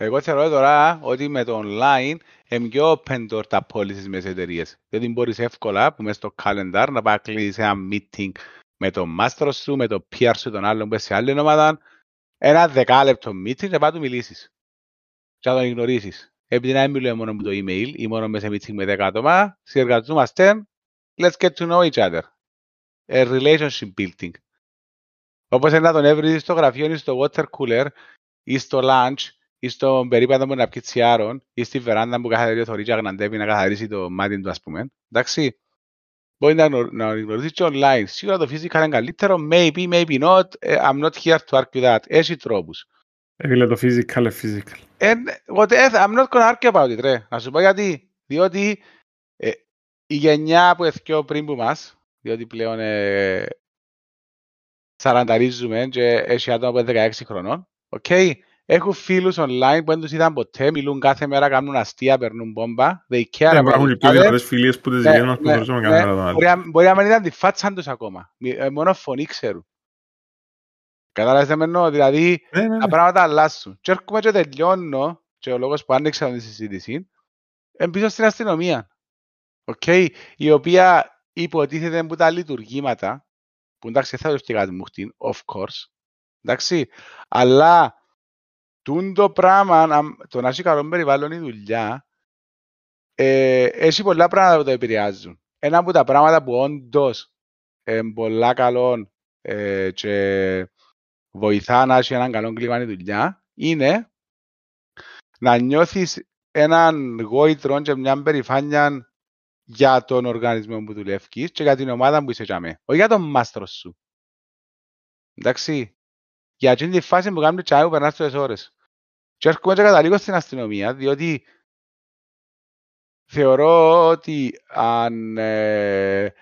εγώ θεωρώ τώρα ότι με το online είναι πιο open door τα πώληση με τι εταιρείε. Δηλαδή μπορείς εύκολα που μέσα στο calendar να πάει κλείσει ένα meeting με τον master σου, με το peer σου, τον άλλον που είσαι σε άλλη ομάδα, ένα δεκάλεπτο meeting και πάει του μιλήσεις και να τον γνωρίσεις. Επειδή να μιλούμε μόνο με το email ή μόνο μέσα σε meeting με 10 άτομα, συνεργαζόμαστε, let's get to know each other. A relationship building. Όπως είναι να τον έβρεις στο γραφείο ή στο water cooler ή στο lunch ή στο περίπατο που να πιει τσιάρων ή στη βεράντα που κάθε δύο θωρεί και αγναντεύει να καθαρίσει το μάτι του ας πούμε. Εντάξει. Μπορεί να, να γνωρίσεις και online. Σίγουρα το physical είναι καλύτερο. Maybe, maybe not. I'm not here to argue that. Έχει τρόπους.
Έγινε το physical είναι physical.
And what I'm not gonna argue about it, ρε. Να σου πω γιατί. Διότι ε, η γενιά που έφυγε πριν που μας, διότι πλέον ε, σαρανταρίζουμε και έχει άτομα από 16 χρονών, okay, έχουν φίλους online που δεν τους είδαν ποτέ, μιλούν κάθε μέρα, κάνουν αστεία, περνούν μπόμπα. They care
ναι, υπάρχουν και πιο διαφορές φίλες που τις ναι, γίνουν που θέλουμε κάθε μέρα.
Μπορεί να μην ήταν τη φάτσα τους ακόμα. Ε, μόνο φωνή ξέρουν. Κατάλαβες με εννοώ, δηλαδή ναι, ναι, ναι. τα πράγματα αλλάσουν. Και έρχομαι και τελειώνω, και ο λόγος που άνοιξα τη συζήτηση, πίσω στην αστυνομία. Okay, η οποία υποτίθεται που τα λειτουργήματα που εντάξει θα το κάτι μου χτύν, of course, εντάξει, αλλά τούν το πράγμα, να- το να έχει καλό περιβάλλον η δουλειά, ε, έχει πολλά πράγματα που το επηρεάζουν. Ένα από τα πράγματα που όντως είναι πολλά καλό ε, και βοηθά να έχει έναν καλό κλίμα η δουλειά, είναι να νιώθεις έναν γόητρο και μια περηφάνεια για τον οργανισμό που δουλεύεις και για την ομάδα που είσαι τζαμέ. Όχι για τον μάστρος σου. Εντάξει. Για εκείνη τη φάση που κάνουμε τσάι που περνάς τόσες ώρες. Και έρχομαι και καταλήγω στην αστυνομία, διότι θεωρώ ότι αν, ε,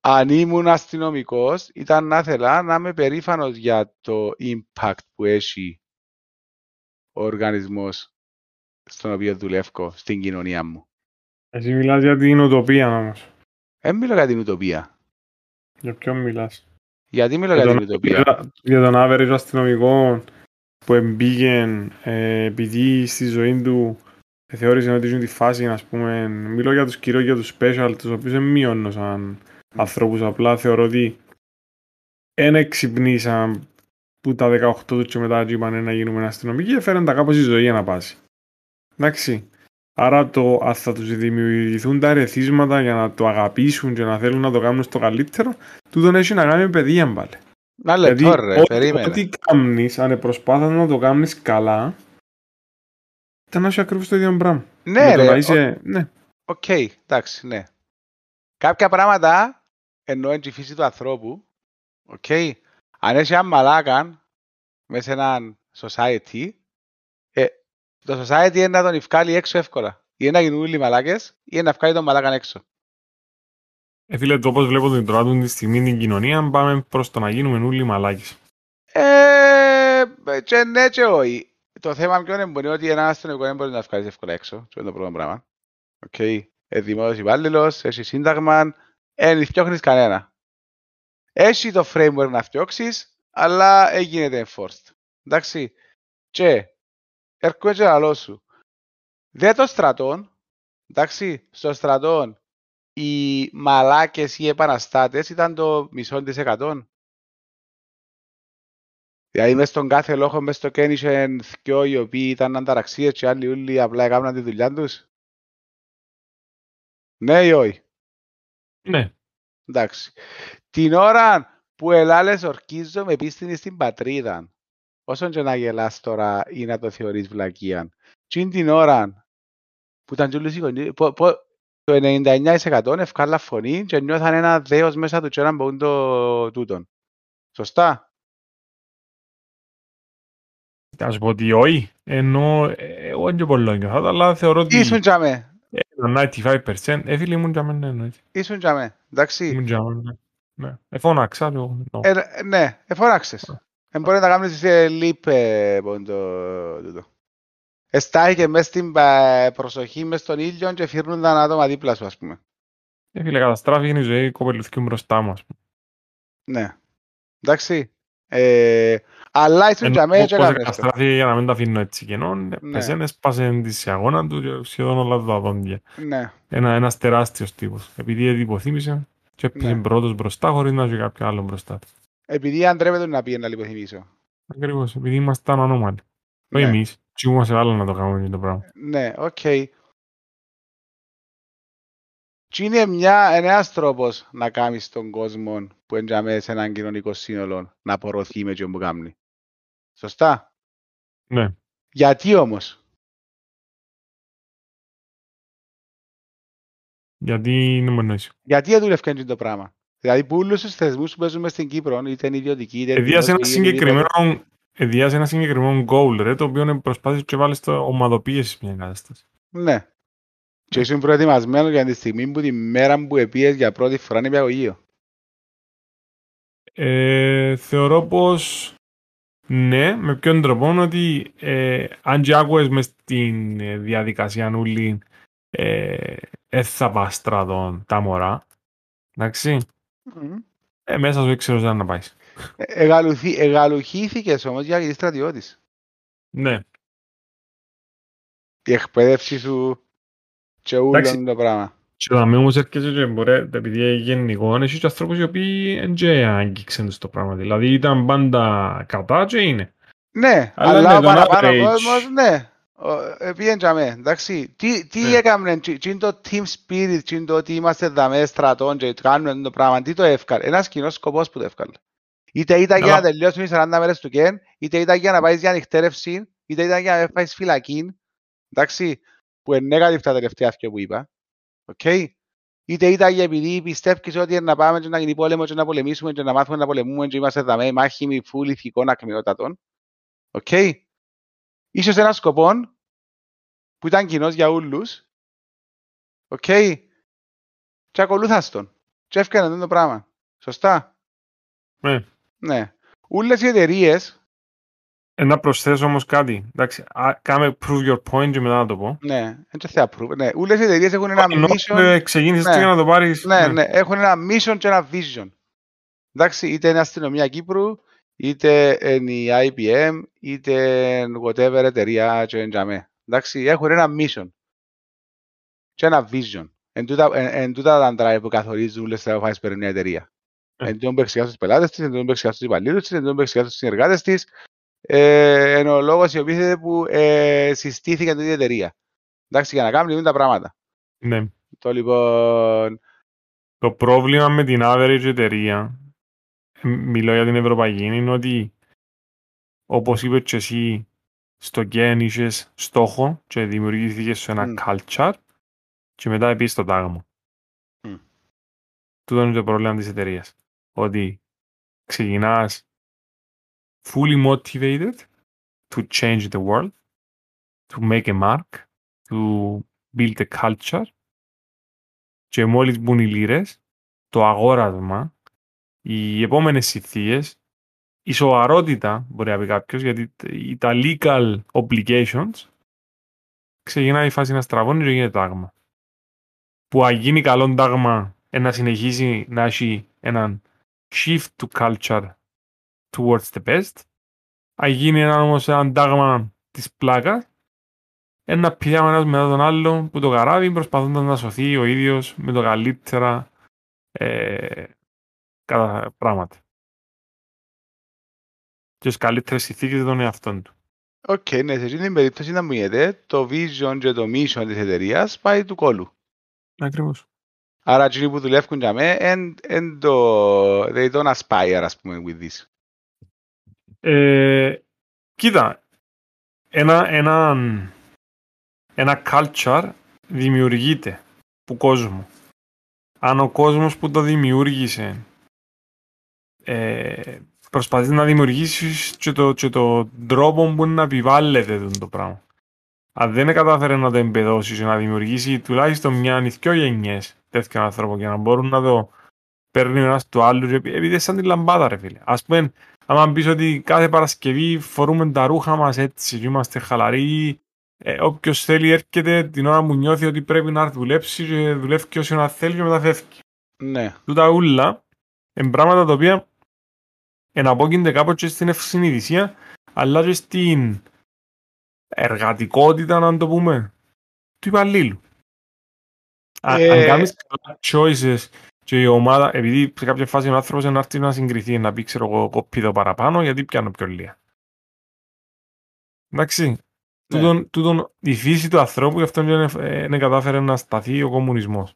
αν ήμουν αστυνομικός ήταν να ήθελα να είμαι περήφανος για το impact που έχει ο οργανισμός στον οποίο δουλεύω στην κοινωνία μου.
Εσύ μιλάς για την ουτοπία όμως.
Δεν μιλώ για την ουτοπία.
Για ποιον μιλάς;
Γιατί μιλώ
Για
για
τον,
την ουτοπία;
για, για τον average αστυνομικό που εμπήγε ε, επειδή στη ζωή του ε, θεώρησε ότι ζουν τη φάση, ας πούμε, μιλώ για τους κυρίως για τους special, τους οποίους δεν μειώνω σαν ανθρώπους, απλά θεωρώ ότι δεν εξυπνήσαν που τα 18 τους και μετά και είπαν να γίνουμε αστυνομικοί, έφεραν τα κάπως η ζωή για να πάσει. Εντάξει. Άρα το αν θα τους δημιουργηθούν τα ερεθίσματα για να το αγαπήσουν και να θέλουν να το κάνουν στο καλύτερο, τούτον έχει να κάνει με παιδεία πάλι.
Να λεπτό ρε,
ό,τι-
περίμενε.
Ό,τι κάνεις, αν προσπάθεις να το κάνεις καλά, ήταν να είσαι ακριβώς το ίδιο πράγμα.
Ναι
Με το
ρε,
να
οκ,
είσαι, ναι.
οκ, εντάξει, ναι. Κάποια πράγματα εννοώ τη φύση του ανθρώπου, οκ. Αν έχει έναν μαλάκαν μέσα σε έναν society, ε, το society είναι να τον βγάλει έξω εύκολα. Ή να γίνουν όλοι μαλάκες, ή να βγάλει τον μαλάκαν έξω.
Ε, φίλε, το όπως βλέπω την τώρα τη στιγμή την κοινωνία, πάμε προς το να γίνουμε όλοι μαλάκες.
Ε, και ναι και όχι. Το θέμα ποιο είναι μπορεί ότι ένας αστυνομικό δεν μπορεί να βγάλεις εύκολα έξω. Αυτό είναι το πρώτο πράγμα. OK. Okay. Ε, δημόσιος υπάλληλος, έχεις σύνταγμα, δεν φτιάχνεις κανένα. Έχει το framework να φτιάξεις, αλλά δεν γίνεται enforced. Εντάξει. Και έρχομαι και λαλό σου. Δεν το στρατόν, εντάξει, στο στρατόν οι μαλάκες ή οι επαναστάτες ήταν το μισό τοις εκατόν. Δηλαδή μες στον κάθε λόγο, μες στο ΚΕΝ είχαν δυο οι οποίοι ήταν ανταραξίες και άλλοι όλοι απλά έκαναν τη δουλειά τους. Ναι ή όχι;
Ναι.
Εντάξει. Την ώρα που ελάλες ορκίζω με πίστην στην πατρίδα, όσον και να γελάς τώρα ή να το θεωρείς βλακία, τι είναι την ώρα που ήταν τζούλους οι γονείς, πο- πο- το 99% ευκάλα φωνή και νιώθαν ένα δέος μέσα του και έναν μπορούν το τούτον. Σωστά;
Θα σου πω ότι όχι, ενώ ε, εγώ δεν και πολύ νιώθω, αλλά θεωρώ ότι
Ήσουν τζαμέ.
ε, το 95% ε, φίλε ήμουν για μένα, εννοείται.
Ήσουν τζαμέ. Εντάξει.
Ήμουν για μένα, ναι. Ναι. Εφώναξα, λέω, no.
Ε, ναι, εφώναξες. Δεν μπορεί να κάνεις σε leap ε, πον το τούτο. Εστάχηκε μες στην ε, προσοχή, μες στον ήλιο και φύρνουν τα άτομα δίπλα σου, ας πούμε.
Ε, φίλε, καταστράφηκε η ζωή κοπελουθκιού μπροστά μου, ας πούμε.
Ναι. Εντάξει. Ε, αλλά ήσουν
Ενώ
τζαμέ και
όπως
έκανες το.
καταστράφηκε για να μην τα αφήνω έτσι κενό,
Ναι.
πεσέν έσπασε της σε αγώνα του και σχεδόν όλα τα δόντια.
Ναι.
Ένα, ένας τεράστιος τύπος. Επειδή ελιποθύμησε και έπαιζε
Ναι.
πρώτος μπροστά χωρίς να έχει κάποιο άλλο μπροστά. του.
Επειδή αντρέπεται να πει να λιποθυμίσω.
Ακριβώς, επειδή ήμασταν ανώμαλοι. Όχι
Ναι.
Εμείς, τι είμαστε άλλοι να το κάνουμε το πράγμα.
Ναι, οκ. Και είναι μια, ένας τρόπος να κάνεις τον κόσμο που είναι σε έναν κοινωνικό σύνολο να απορροφηθεί με τι που κάνει. Σωστά;
Ναι.
Γιατί όμως;
Γιατί είναι μόνο εσύ.
Γιατί δεν δουλεύει έτσι το πράγμα; Δηλαδή, που όλους τους θεσμούς που παίζουν μες στην Κύπρο, είτε είναι ιδιωτικοί, είτε είναι
Εδίασε ένα
δημόσιοι, είτε είναι
συγκεκριμένο, εδίασε ένα συγκεκριμένο goal, ρε, το οποίο προσπάθησε και βάλεις στο ομαδοποίησης μιας κατάστασης.
Ναι. Και ήσουν προετοιμασμένος για τη στιγμή που τη μέρα που επίες για πρώτη φορά είναι υπηαγωγείο.
Ε, θεωρώ πως ναι, με ποιον τρόπο ότι ε, αν και άκουες μες στην ε, διαδικασία νουλή ε, ε, θα πας στρατών τα μωρά, εντάξει, ε, μέσα σου έξερος δεν να πάεις.
Ε, εγαλουθή- Εγαλουχήθηκες όμως για γιατί στρατιώτης.
Ναι,
Η εκπαίδευση σου και
Εντάξει.
όλο το πράγμα.
Και να μην όμως έρχεσαι και μπορεί, επειδή γενικό, έχει και ανθρώπους οι οποίοι δεν και άγγιξαν στο πράγμα. Δηλαδή ήταν πάντα κατά και είναι.
Ναι,
Αλλά
αλλά
ναι,
ο
τον
παραπάνω
average.
κόσμος, ναι. Ο- ε, Πήγαινε για μέ, εντάξει. Τι, τι
Ναι.
έκαμε, τι τι είναι το team spirit, τι είναι το ότι είμαστε δαμές στρατών και κάνουμε το πράγμα, τι το εύκαλε. Ένας κοινός σκοπός που το εύκαλε. Είτε ήταν για
Καλά.
να τελειώσουν οι 40 μέρες του ΚΕΝ, είτε ήταν για να πάεις για ανοιχτέρευση, είτε ήταν για να πάεις φυλακή, εντάξει, που είναι negative τα τελευταία αυτιά που είπα. Οκ. Είτε ήταν για επειδή πιστεύεις ότι είναι να πάμε και να γίνει πόλεμο και να πολεμήσουμε και να μάθουμε να πολεμούμε και είμαστε δαμέ μάχημοι φουλ ηθικόν ακμαιότατον. Οκ. Ίσως έναν σκοπό που ήταν κοινός για όλους. Οκ. Και ακολούθας τον. Και έφκαινε το πράγμα. Σωστά.
Ναι.
Ναι. Όλες οι εταιρείες,
Ε, να προσθέσω όμως κάτι. Εντάξει, α, κάμε prove your point και μετά να το πω.
ναι, δεν το θέλω approve. Ναι, όλες οι εταιρείες έχουν ένα
Ενώ,
mission,
ε, ξεκίνησες
Ναι.
και να το πάρεις.
ναι, ναι, έχουν ένα mission και ένα vision. Εντάξει, είτε είναι αστυνομία Κύπρου, είτε είναι η IBM, είτε είναι whatever εταιρεία και είναι για μέ. Εντάξει, έχουν ένα mission και ένα vision. Εν τούτα, εν, εν τούτα τα drive που καθορίζουν όλες τις αποφάσεις που παίρνει μια εταιρεία.
Ε.
Εν τούτον που εξηγάσουν τους πελάτες της, εν τούτον που εξηγάσουν τους υπαλλήλους της, εν τούτον που εξηγάσουν τους συνεργάτες της, ε, εν ο λόγος υποτίθεται που ε, συστήθηκε τούτη η εταιρεία. Εντάξει, για να κάνουν λοιπόν τα πράγματα.
Ναι.
Το λοιπόν,
Το πρόβλημα με την average εταιρεία, ε, μιλώ για την Ευρωπαϊκή, είναι ότι όπως είπες και εσύ, στο GEN είχες στόχο και δημιουργήθηκε σε ένα
Μμ.
culture και μετά επίσης το τάγμα.
Μμ.
Τούτο είναι το πρόβλημα της εταιρείας. Ότι ξεκινάς fully motivated to change the world, to make a mark, to build a culture και μόλις μπουν οι λίρες, το αγόρασμα, οι επόμενες συνθήκες, η σοβαρότητα, μπορεί να πει κάποιος, γιατί τ- οι- τα legal obligations ξεκινάει η φάση να στραβώνει και γίνεται τάγμα. Που αν γίνει καλό τάγμα ε, να συνεχίσει να έχει έναν shift to culture towards the best. Αν γίνει ένα, όμως ένα τάγμα της πλάκας, ένα πιάμε ένας μετά τον άλλο που το καράβι προσπαθώντας να σωθεί ο ίδιος με το καλύτερα ε, κατά πράγματα. Και στις καλύτερες συνθήκες για τον εαυτόν του.
οκ, ναι, σε εκείνη την περίπτωση να μου γίνεται, το vision και το mission της εταιρείας πάει του κόλου.
Ακριβώς.
Άρα εκείνοι που δουλεύουν για μέ, εν, εν το, they don't aspire, ας πούμε, with this.
Ε, κοίτα, ένα, ένα, ένα culture δημιουργείται που κόσμο. Αν ο κόσμος που το δημιούργησε ε, προσπαθεί να δημιουργήσει και το, και το τρόπο που να επιβάλλεται τον το πράγμα. Αν δεν κατάφερε να το εμπεδώσεις και να δημιουργήσει τουλάχιστον μια νηθκιό γενιές τέτοιων ανθρώπων για να μπορούν να το παίρνει ο ένας του άλλου και επει- επειδή είναι σαν τη λαμπάδα ρε φίλε. Ας πούμε, άμα πεις ότι κάθε Παρασκευή φορούμε τα ρούχα μας έτσι και είμαστε χαλαροί ε, όποιος θέλει έρχεται την ώρα που νιώθει ότι πρέπει να δουλέψει και δουλεύει και όση ώρα θέλει και μετά φεύγει.
Ναι,
Τούτα ούλα είναι πράγματα τα οποία εναπόκεινται κάπως και στην ευσυνειδησία αλλά και στην εργατικότητα να το πούμε του υπαλλήλου. Α-
Ε,
Αν κάνεις καλά choices και η ομάδα, επειδή σε κάποια φάση ο άνθρωπος να έρθει να συγκριθεί, να πει ξέρω εγώ κοπεί το παραπάνω γιατί πιάνω πιο λίγα. Εντάξει,
Ναι.
τούτον, τούτον, η φύση του ανθρώπου γι' αυτό δεν δεν κατάφερε να σταθεί ο κομμουνισμός.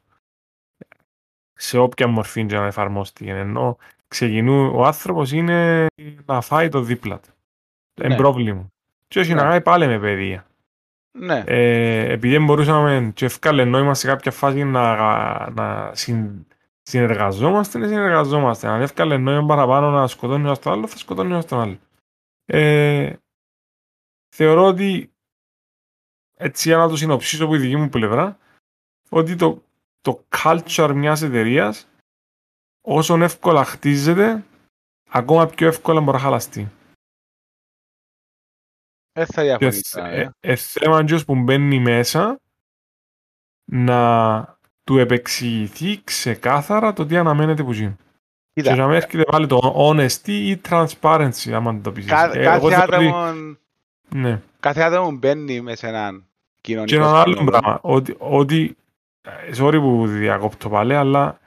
Σε όποια μορφή και να εφαρμόστηκε. Ενώ ξεκινού, ο άνθρωπος είναι να φάει το δίπλα του. Είναι
Ναι.
πρόβλημα. Και όχι
Ναι.
να πάει πάλι με παιδεία.
ναι,
Ε, επειδή δεν μπορούσαμε και ευκάλε νόημα σε κάποια φάση να, να συν, συνεργαζόμαστε, να συνεργαζόμαστε. Αν εύκαλε νόημα παραπάνω να σκοτώνει ο ένας τον άλλο, θα σκοτώνει ο ένας τον άλλο. Ε, θεωρώ ότι έτσι για να το συνοψίσω από τη δική μου πλευρά, ότι το, το culture μιας εταιρείας όσον εύκολα χτίζεται, ακόμα πιο εύκολα μπορεί να χαλαστεί.
Δεν θα
Και
διαφωνήσω.
ε,
ε.
ε, θέμα ποιος που μπαίνει μέσα να του επεξηγηθεί ξεκάθαρα το τι αναμένεται που γίνει. Και
Κοίτα,
να μην έρχεται πάλι το honesty ή transparency, άμα το πεις.
κα-
εσύ. Ε, εγώ
κάθε
θεωρώ ότι-
άτομο,
Ναι.
κάθε άτομο μπαίνει μέσα σε έναν
Και
κοινωνικό
ένα άλλο
σύνολο.
πράγμα, ότι, ότι ε, sorry που διακόπτω πάλι, αλλά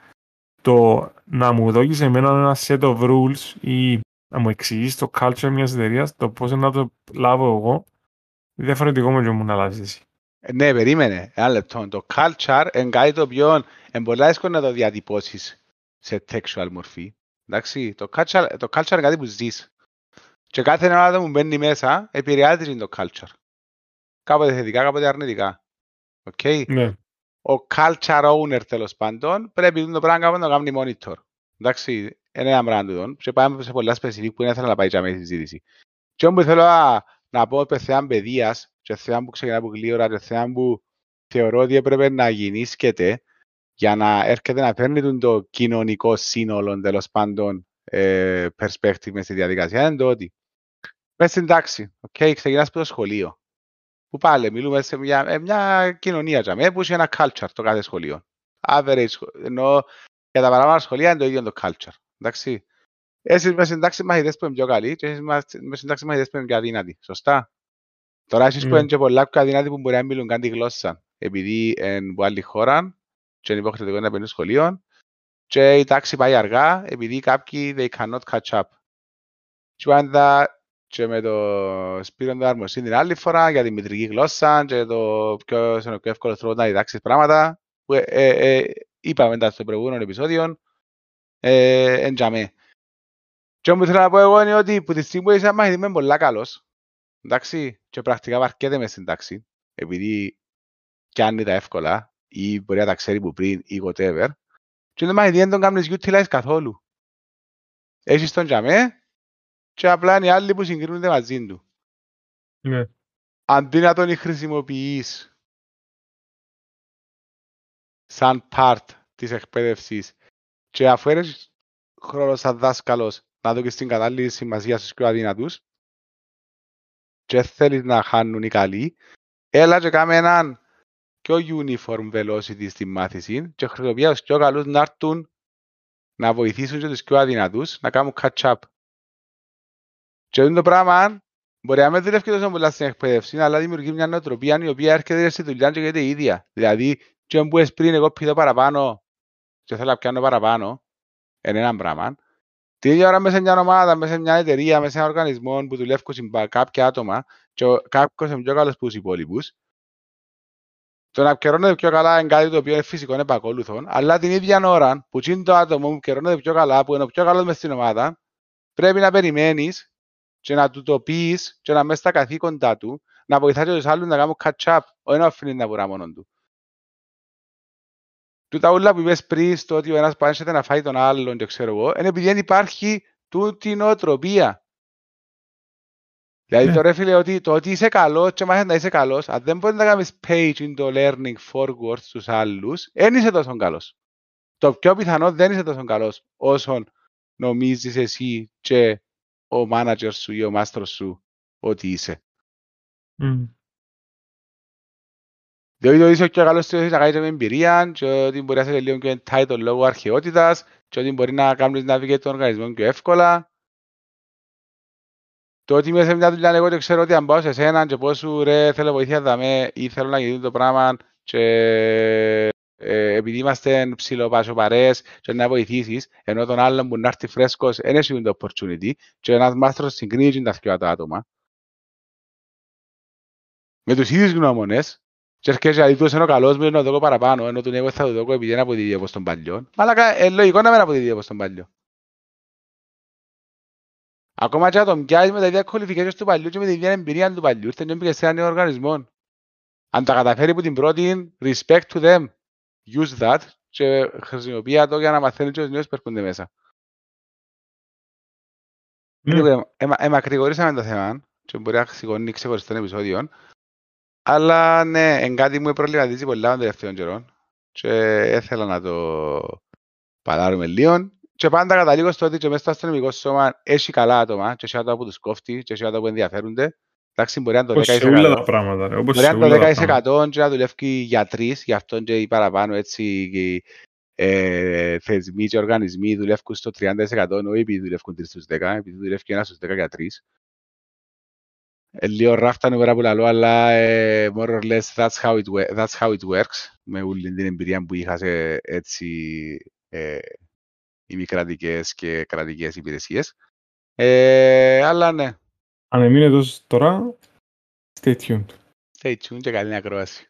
το να μου δώσει εμένα ένα set of rules ή να μου εξηγήσεις το culture μιας εταιρείας, το πώς να το λάβω εγώ, διαφορετικό με και μου να λάβεις εσύ.
Ε, Ναι, περίμενε. Ένα λεπτό. Το culture είναι κάτι το οποίο είναι πολύ δύσκολο να το διατυπώσεις σε textual μορφή. Εντάξει, το culture, το culture είναι κάτι που ζεις. Και κάθε ένα που μπαίνει μέσα επηρεάζει το culture. Κάποτε θετικά, κάποτε αρνητικά. Οκ.
Ναι.
Ο culture owner τέλος πάντων πρέπει το πράγμα κάπου να το κάνει monitor. Εντάξει, είναι ένα πράγμα τούτο. Και πάμε σε πολλά specific που δεν θέλω να πάει για μέσα η συζήτηση. Και όμως θέλω να, να πω pe θέμα παιδείας και θέμα που ξεκινά από γλήορα και θέμα που θεωρώ ότι έπρεπε να γινίσκεται για να έρχεται να φέρνει τον το κοινωνικό σύνολο τέλος πάντων ε, perspective μες στη διαδικασία είναι το ότι μες στην τάξη, okay, ξεκινάς από το σχολείο που πάλι μιλούμε σε μια, ε, μια κοινωνία για μέ, που έχει ένα culture το κάθε σχολείο. Average, σχο- ενώ για τα παραπάνω σχολεία είναι το ίδιο το culture. Εντάξει. Εσείς μέσα στην τάξη μαθητές που είναι πιο καλοί και εσείς μέσα στην τάξη μαθητές που είναι πιο αδύνατοι. Σωστά. Τώρα εσείς που
Ναι.
είναι και πολλά πιο αδύνατοι που μπορεί να μιλούν καν τη γλώσσα επειδή είναι από άλλη χώρα και είναι υποχρεωτικό να μπαίνουν σχολείο και η τάξη πάει αργά επειδή κάποιοι they cannot catch up. Και πάντα και με το Σπύρο του Αρμοσύνη την άλλη φορά για τη μητρική γλώσσα και το ποιο είναι ο πιο εύκολο τρόπο να διδάξεις πράγματα που ε, ε, ε, είπαμε τα στο προηγούμενο επεισόδιο ε, εν τζαμέ. Και όμως θέλω να πω εγώ είναι ότι που τη στιγμή που είσαι μαθητή είμαι πολλά καλός εντάξει και πρακτικά βαρκέται μες στην τάξη επειδή κάνει τα εύκολα ή μπορεί να τα ξέρει που πριν ή whatever και το μαθητή δεν τον κάνεις utilize καθόλου. Έχεις τον τζαμέ και απλά είναι οι άλλοι που συγκρίνονται μαζί του.
Ναι.
Αντί να τον χρησιμοποιείς σαν part της εκπαίδευσης και αφού έχεις χρόνος σαν δάσκαλος να δω και στην κατάλληλη σημασία στους πιο αδύνατους και θέλεις να χάνουν οι καλοί, έλα και κάμε έναν πιο uniform velocity στη μάθηση και χρησιμοποιεί τους πιο καλούς να έρθουν να βοηθήσουν και τους πιο αδυνατούς να κάνουν catch up. Και αυτό το πράγμα μπορεί να μην δουλεύει τόσο πολλά στην εκπαίδευση, αλλά δημιουργεί μια νοοτροπία η οποία έρχεται στη δουλειά και γίνεται η ίδια. Δηλαδή, και αν μπούες πριν εγώ πηδώ παραπάνω και θέλω να πιάνω παραπάνω, είναι ένα πράγμα. Την ίδια ώρα μέσα σε μια ομάδα, μέσα σε μια εταιρεία, μέσα σε ένα οργανισμό που δουλεύουν συμπα- κάποια άτομα και ο- κάποιος είναι πιο καλός από τους υπόλοιπους, το να καιρώνεται πιο καλά είναι κάτι το οποίο είναι φυσικό, είναι επακόλουθο, αλλά την ίδια ώρα που είναι το άτομο που καιρώνεται πιο καλά, που είναι ο πιο καλός μες στην ομάδα, πρέπει να περιμένεις και να του το πεις και να μέσα στα καθήκοντά του, να βοηθάει και τους άλλους να κάνουν catch up, όχι να αφήνει να βουρά μόνον του. Τούτα όλα που είπες πριν στο ότι ο ένας πάνσεται να φάει τον άλλον και ξέρω εγώ, είναι επειδή δεν υπάρχει τούτη νοοτροπία. Δηλαδή
Ναι.
τώρα φίλε ότι το ότι είσαι καλός και μάθεις να είσαι καλός, αν δεν μπορείς να κάνεις page in the learning forward στους άλλους, δεν είσαι τόσο καλός. Το πιο πιθανό δεν είσαι τόσο καλός όσο νομίζεις εσύ και ο manager σου ή ο μάστρος σου ότι είσαι.
Μμ.
Διότι το είσαι πιο καλός στους να κάνεις με εμπειρία και ότι μπορεί να είσαι λίγο πιο entitled λόγω αρχαιότητας και ότι μπορεί να κάνεις navigate τον οργανισμό πιο εύκολα. Το ότι είμαι σε μια δουλειά εγώ και ξέρω ότι αν πάω σε σένα και πω σου ρε θέλω βοήθεια δαμέ ή θέλω να γίνει το πράγμα και ε, επειδή είμαστε ψιλοπασοπαρές και να βοηθήσεις ενώ τον άλλον που να έρθει φρέσκος δεν έχει το opportunity και ένας μάστρος συγκρίνει τα δυο τα άτομα με τους ίδιους γνώμονες και έρχεσαι δηλαδή τους είναι ο καλός μου να το δω παραπάνω ενώ τον εγώ θα το δω επειδή είναι αποδίδει όπως τον παλιό αλλά είναι λογικό να μην αποδίδει όπως τον παλιό Ακόμα και να τον πιάσεις με τα ίδια qualifications του παλιού και με την ίδια εμπειρία του παλιού, ήρθε και μπήκε σε έναν νέο οργανισμό. Αν τα καταφέρει που την πρώτη, respect to them. Use that και χρησιμοποιεί το για να μαθαίνει και τους νέους που έρχονται μέσα.
Ναι.
Λοιπόν, εμα- Εμακρηγορήσαμε το θέμα και μπορεί να σηκώνει ξεχωριστών επεισόδιων. Αλλά ναι, εν κάτι μου προβληματίζει πολλά των τελευταίων καιρών και ήθελα να το παλάρουμε λίγο. Και πάντα καταλήγω στο ότι και μέσα στο αστυνομικό σώμα έχει καλά άτομα και έχει άτομα που τους κόφτει και έχει άτομα που ενδιαφέρονται. Εντάξει, μπορεί να είναι το
Όπως σε
10%.
όλα τα πράγματα. ρε, Όπως
Μπορεί
σε
να είναι
όλα
το
τα πράγματα.
10% και να δουλεύει για τρεις, γι' αυτό και οι παραπάνω έτσι οι, ε, θεσμοί και οργανισμοί δουλεύουν στο 30% όχι επειδή δουλεύουν 3 στους 10, επειδή δουλεύει και ένας στους 10 για τρεις. Ε, λίγο ράφτα νούμερα που λαλώ, αλλά ε, more or less that's how it, wo- that's how it works. Με όλη την εμπειρία που είχα σε έτσι ε, ημικρατικές και κρατικές υπηρεσίες. Ε, αλλά ναι,
Αν εμείνε τόσο τώρα, stay tuned.
stay tuned και καλή ακρόαση.